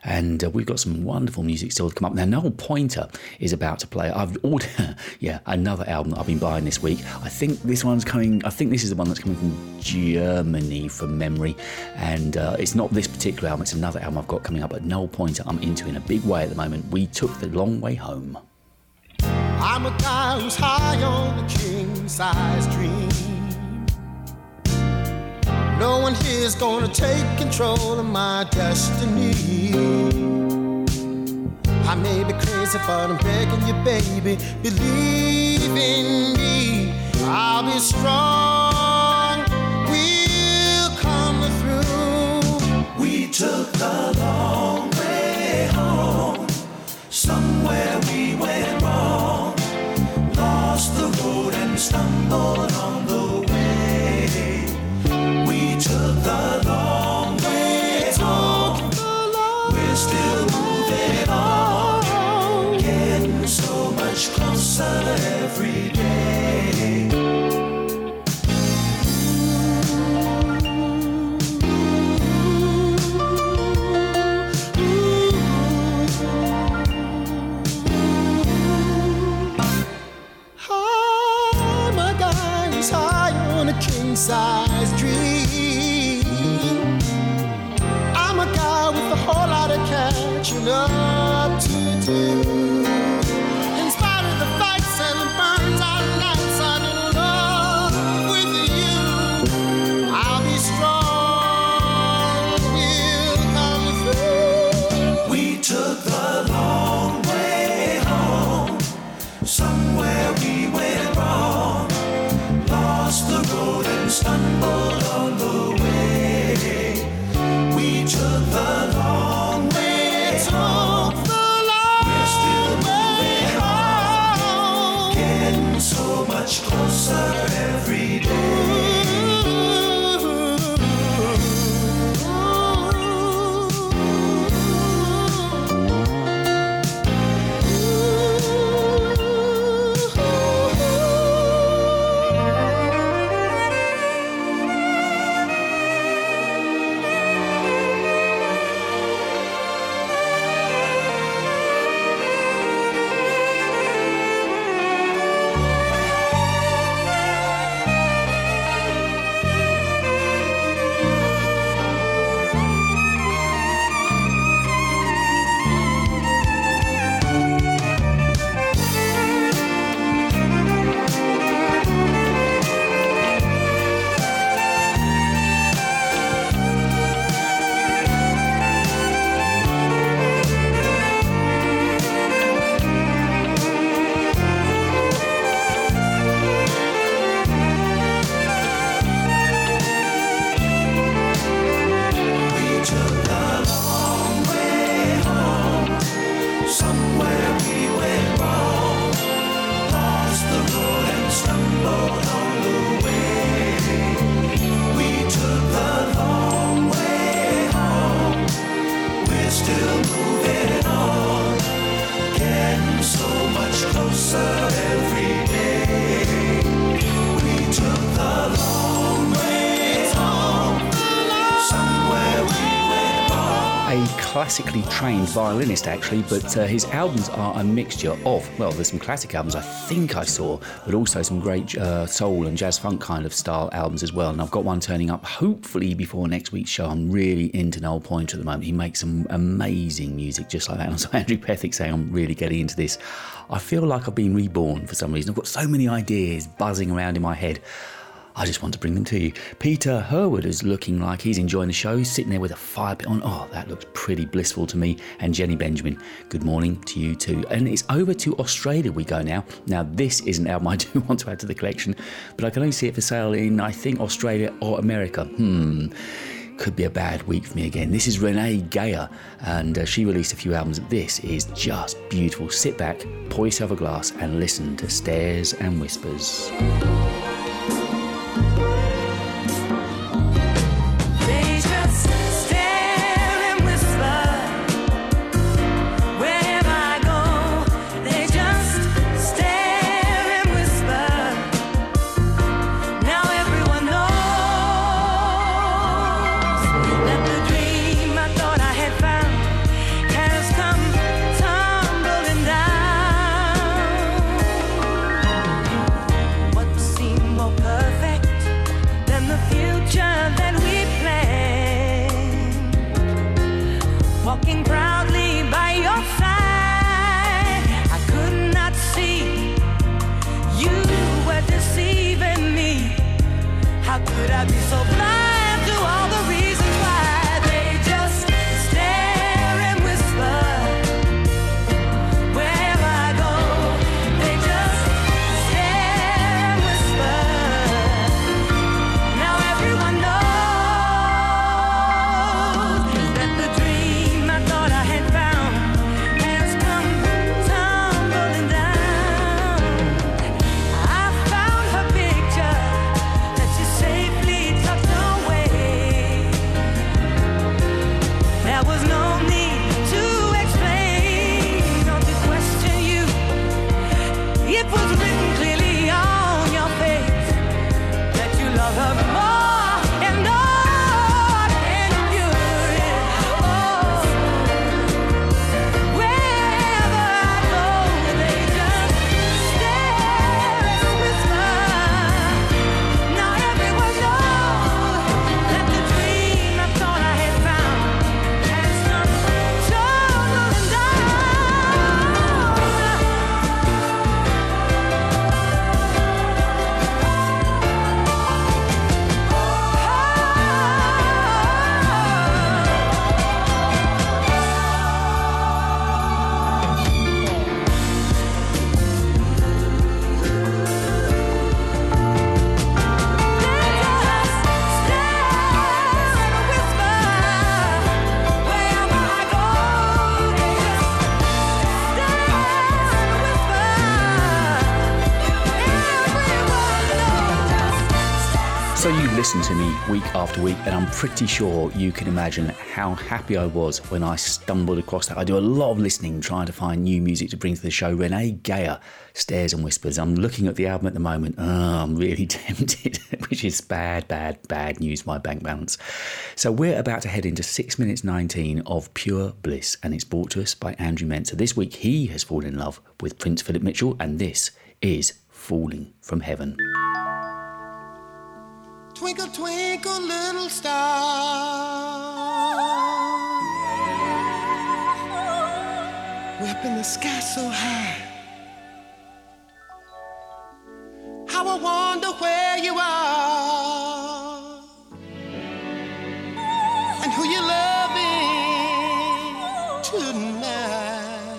And uh, we've got some wonderful music still to come up. Now, Noel Pointer is about to play. I've ordered, yeah, another album that I've been buying this week. I think this one's coming, I think this is the one that's coming from Germany from memory. And uh, it's not this particular album, it's another album I've got coming up. But Noel Pointer, I'm into in a big way at the moment. We took the long way home. I'm a guy who's high on king size. No one here's gonna take control of my destiny. I may be crazy, but I'm begging you, baby, believe in me. I'll be strong. We'll come through. We took the long way home. Somewhere we went wrong. Lost the road and stumbled on the classically trained violinist, actually, but uh, his albums are a mixture of, well, there's some classic albums I think I saw, but also some great uh, soul and jazz funk kind of style albums as well. And I've got one turning up hopefully before next week's show. I'm really into Noel Pointer at the moment. He makes some amazing music just like that. And saw Andrew Pethick saying I'm really getting into this. I feel like I've been reborn for some reason. I've got so many ideas buzzing around in my head. I just want to bring them to you. Peter Herwood is looking like he's enjoying the show. He's sitting there with a fire pit on. Oh, that looks pretty blissful to me. And Jenny Benjamin, good morning to you too. And it's over to Australia we go now. Now, this is an album I do want to add to the collection, but I can only see it for sale in, I think, Australia or America. Hmm could be a bad week for me again. This is Renee Geyer, and uh, she released a few albums. This is just beautiful. Sit back, pour yourself a glass, and listen to Stares and Whispers. Listen to me week after week, and I'm pretty sure you can imagine how happy I was when I stumbled across that. I do a lot of listening, trying to find new music to bring to the show. Renee Geyer, Stares and Whispers. I'm looking at the album at the moment. Oh, I'm really tempted, which is bad, bad, bad news, my bank balance. So we're about to head into 6 minutes 19 of pure bliss, and it's brought to us by Andrew Mentor. This week he has fallen in love with Prince Phillip Mitchell, and this is Falling from Heaven. Twinkle, twinkle, little star. We're up in the sky so high. How I wonder where you are and who you're loving tonight.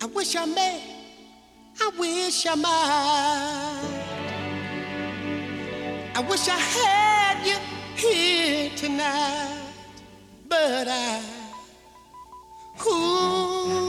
I wish I may. I wish I might. I wish I had you here tonight, but I ooh,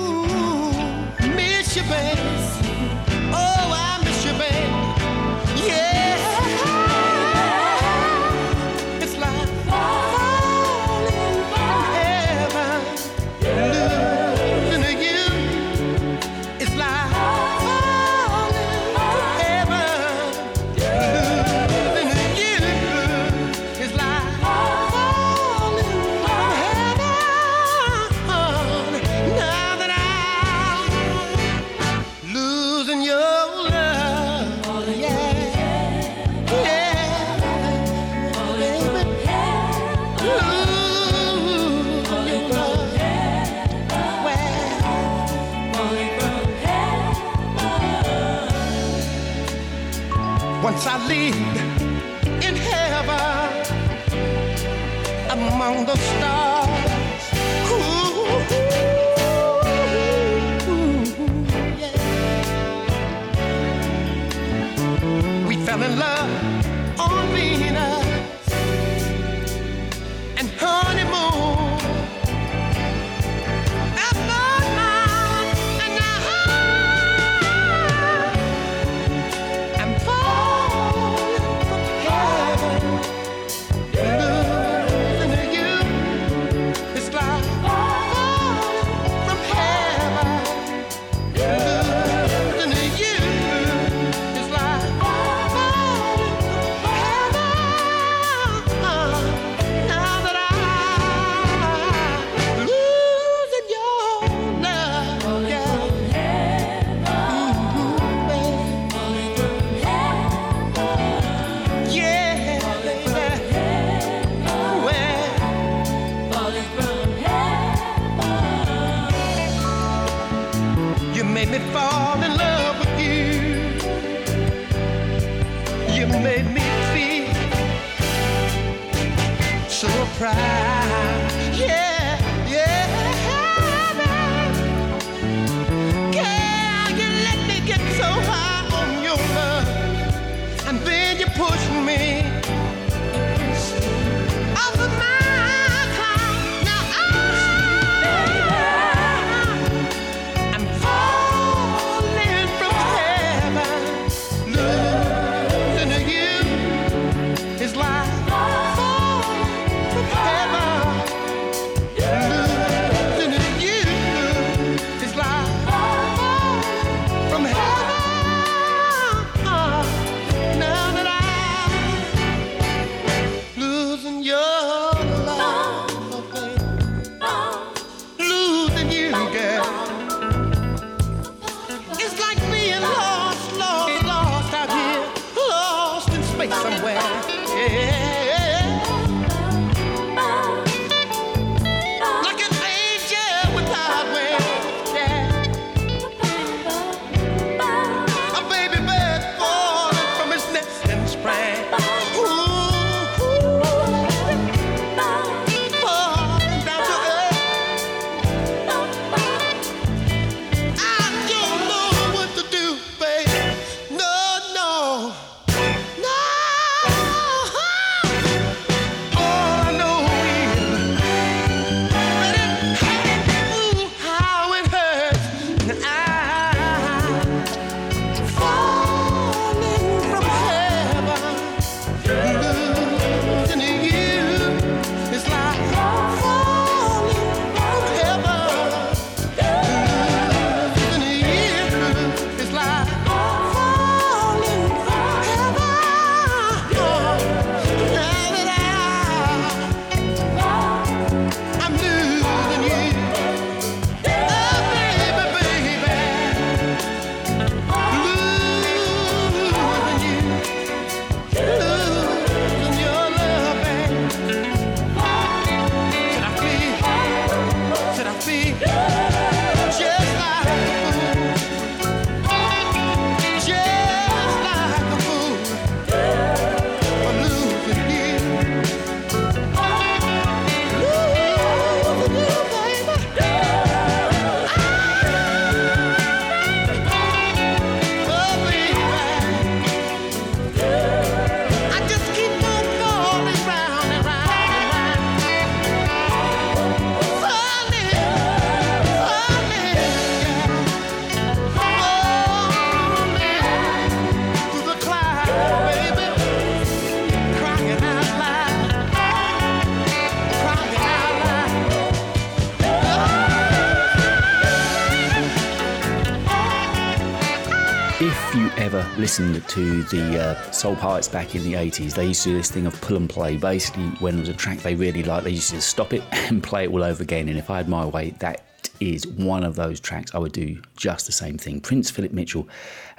to the uh, Soul Pirates back in the 80s, they used to do this thing of pull and play. Basically, when there was a track they really liked, they used to stop it and play it all over again. And if I had my way, that is one of those tracks I would do just the same thing. Prince Phillip Mitchell,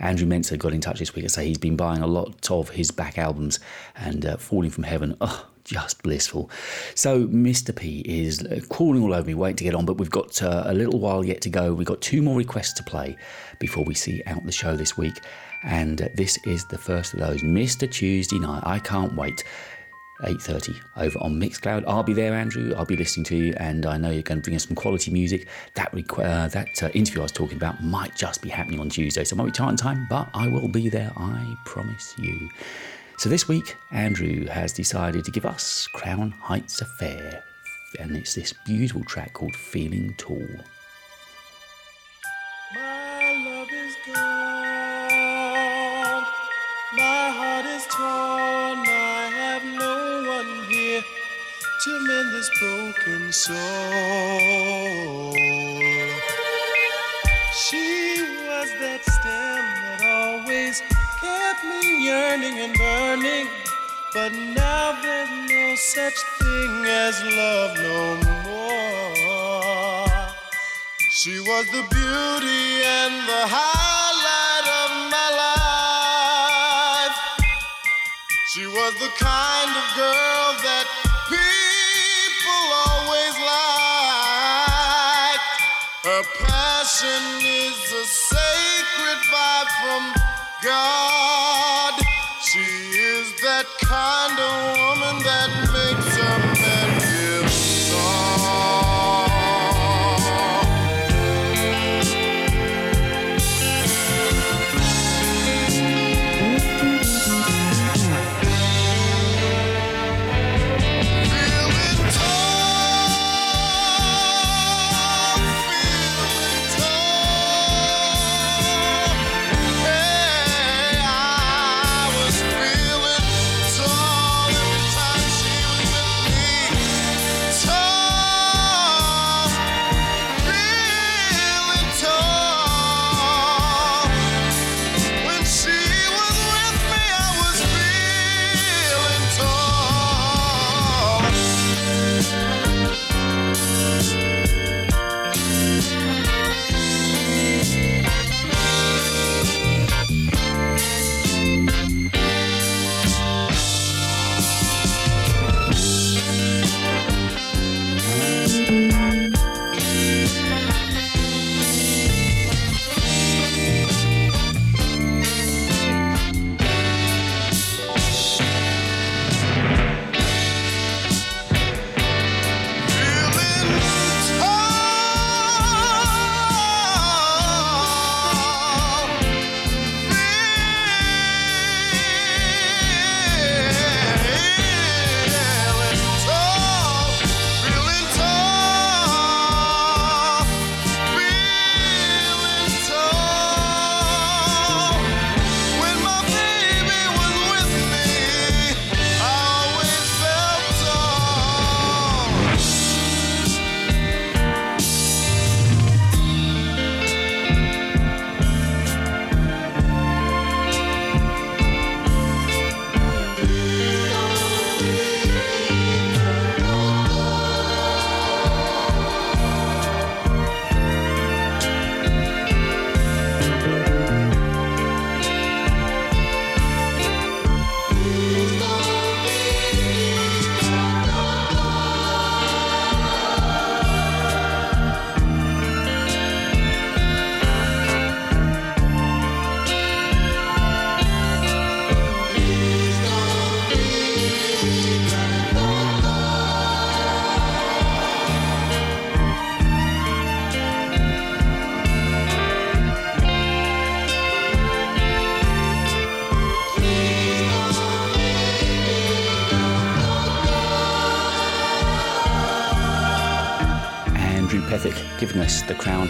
Andrew Menzer got in touch this week and say he's been buying a lot of his back albums and uh, Falling from Heaven. Oh, just blissful. So Mr. P is uh, calling all over me, waiting to get on, but we've got uh, a little while yet to go. We've got two more requests to play before we see out the show this week. And this is the first of those, Mr. Tuesday Night. I can't wait. 8.30 over on Mixcloud. I'll be there, Andrew. I'll be listening to you, and I know you're going to bring us some quality music. That requ- uh, that uh, interview I was talking about might just be happening on Tuesday, so it might be time time, but I will be there, I promise you. So this week, Andrew has decided to give us Crown Heights Affair, and it's this beautiful track called Feeling Tall. To mend this broken soul. She was that stem that always kept me yearning and burning. But now there's no such thing as love no more. She was the beauty and the highlight of my life. She was the kind of girl that Her passion is a sacred vibe from God. She is that kind of woman that makes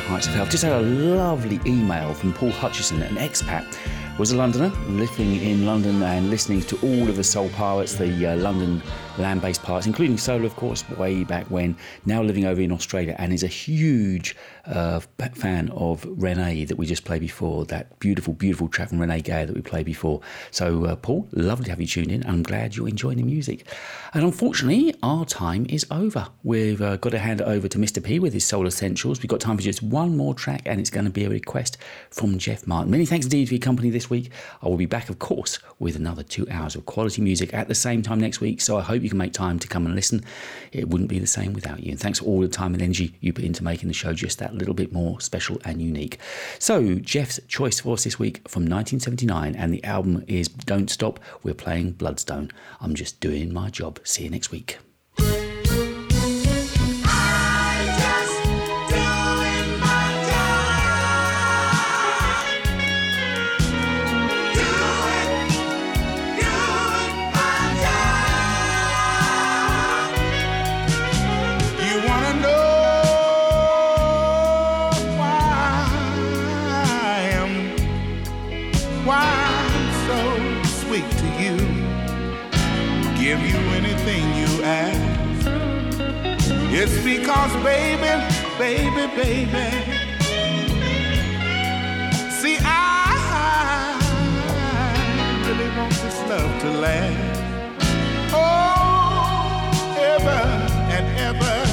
Heights Affair. Just had a lovely email from Paul Hutchison, an expat, was a Londoner living in London and listening to all of the Soul Pirates, the uh, London land based parts, including Solar, of course, way back when, now living over in Australia, and is a huge uh, fan of Renee that we just played before, that beautiful, beautiful track from Renee Gay that we played before. So, uh, Paul, lovely to have you tuned in. I'm glad you're enjoying the music. And unfortunately, our time is over. We've uh, got to hand it over to Mr. P with his Soul Essentials. We've got time for just one more track, and it's going to be a request from Jeff Martin. Many thanks indeed for your company this week. I will be back, of course, with another two hours of quality music at the same time next week. So I hope you can make time to come and listen. It wouldn't be the same without you. And thanks for all the time and energy you put into making the show just that little bit more special and unique. So, Jeff's choice for us this week from 1979, and the album is Don't Stop. We're playing Bloodstone. I'm just doing my job. See you next week. Because, baby, baby, baby. See, I really want this love to last. Oh, ever and ever.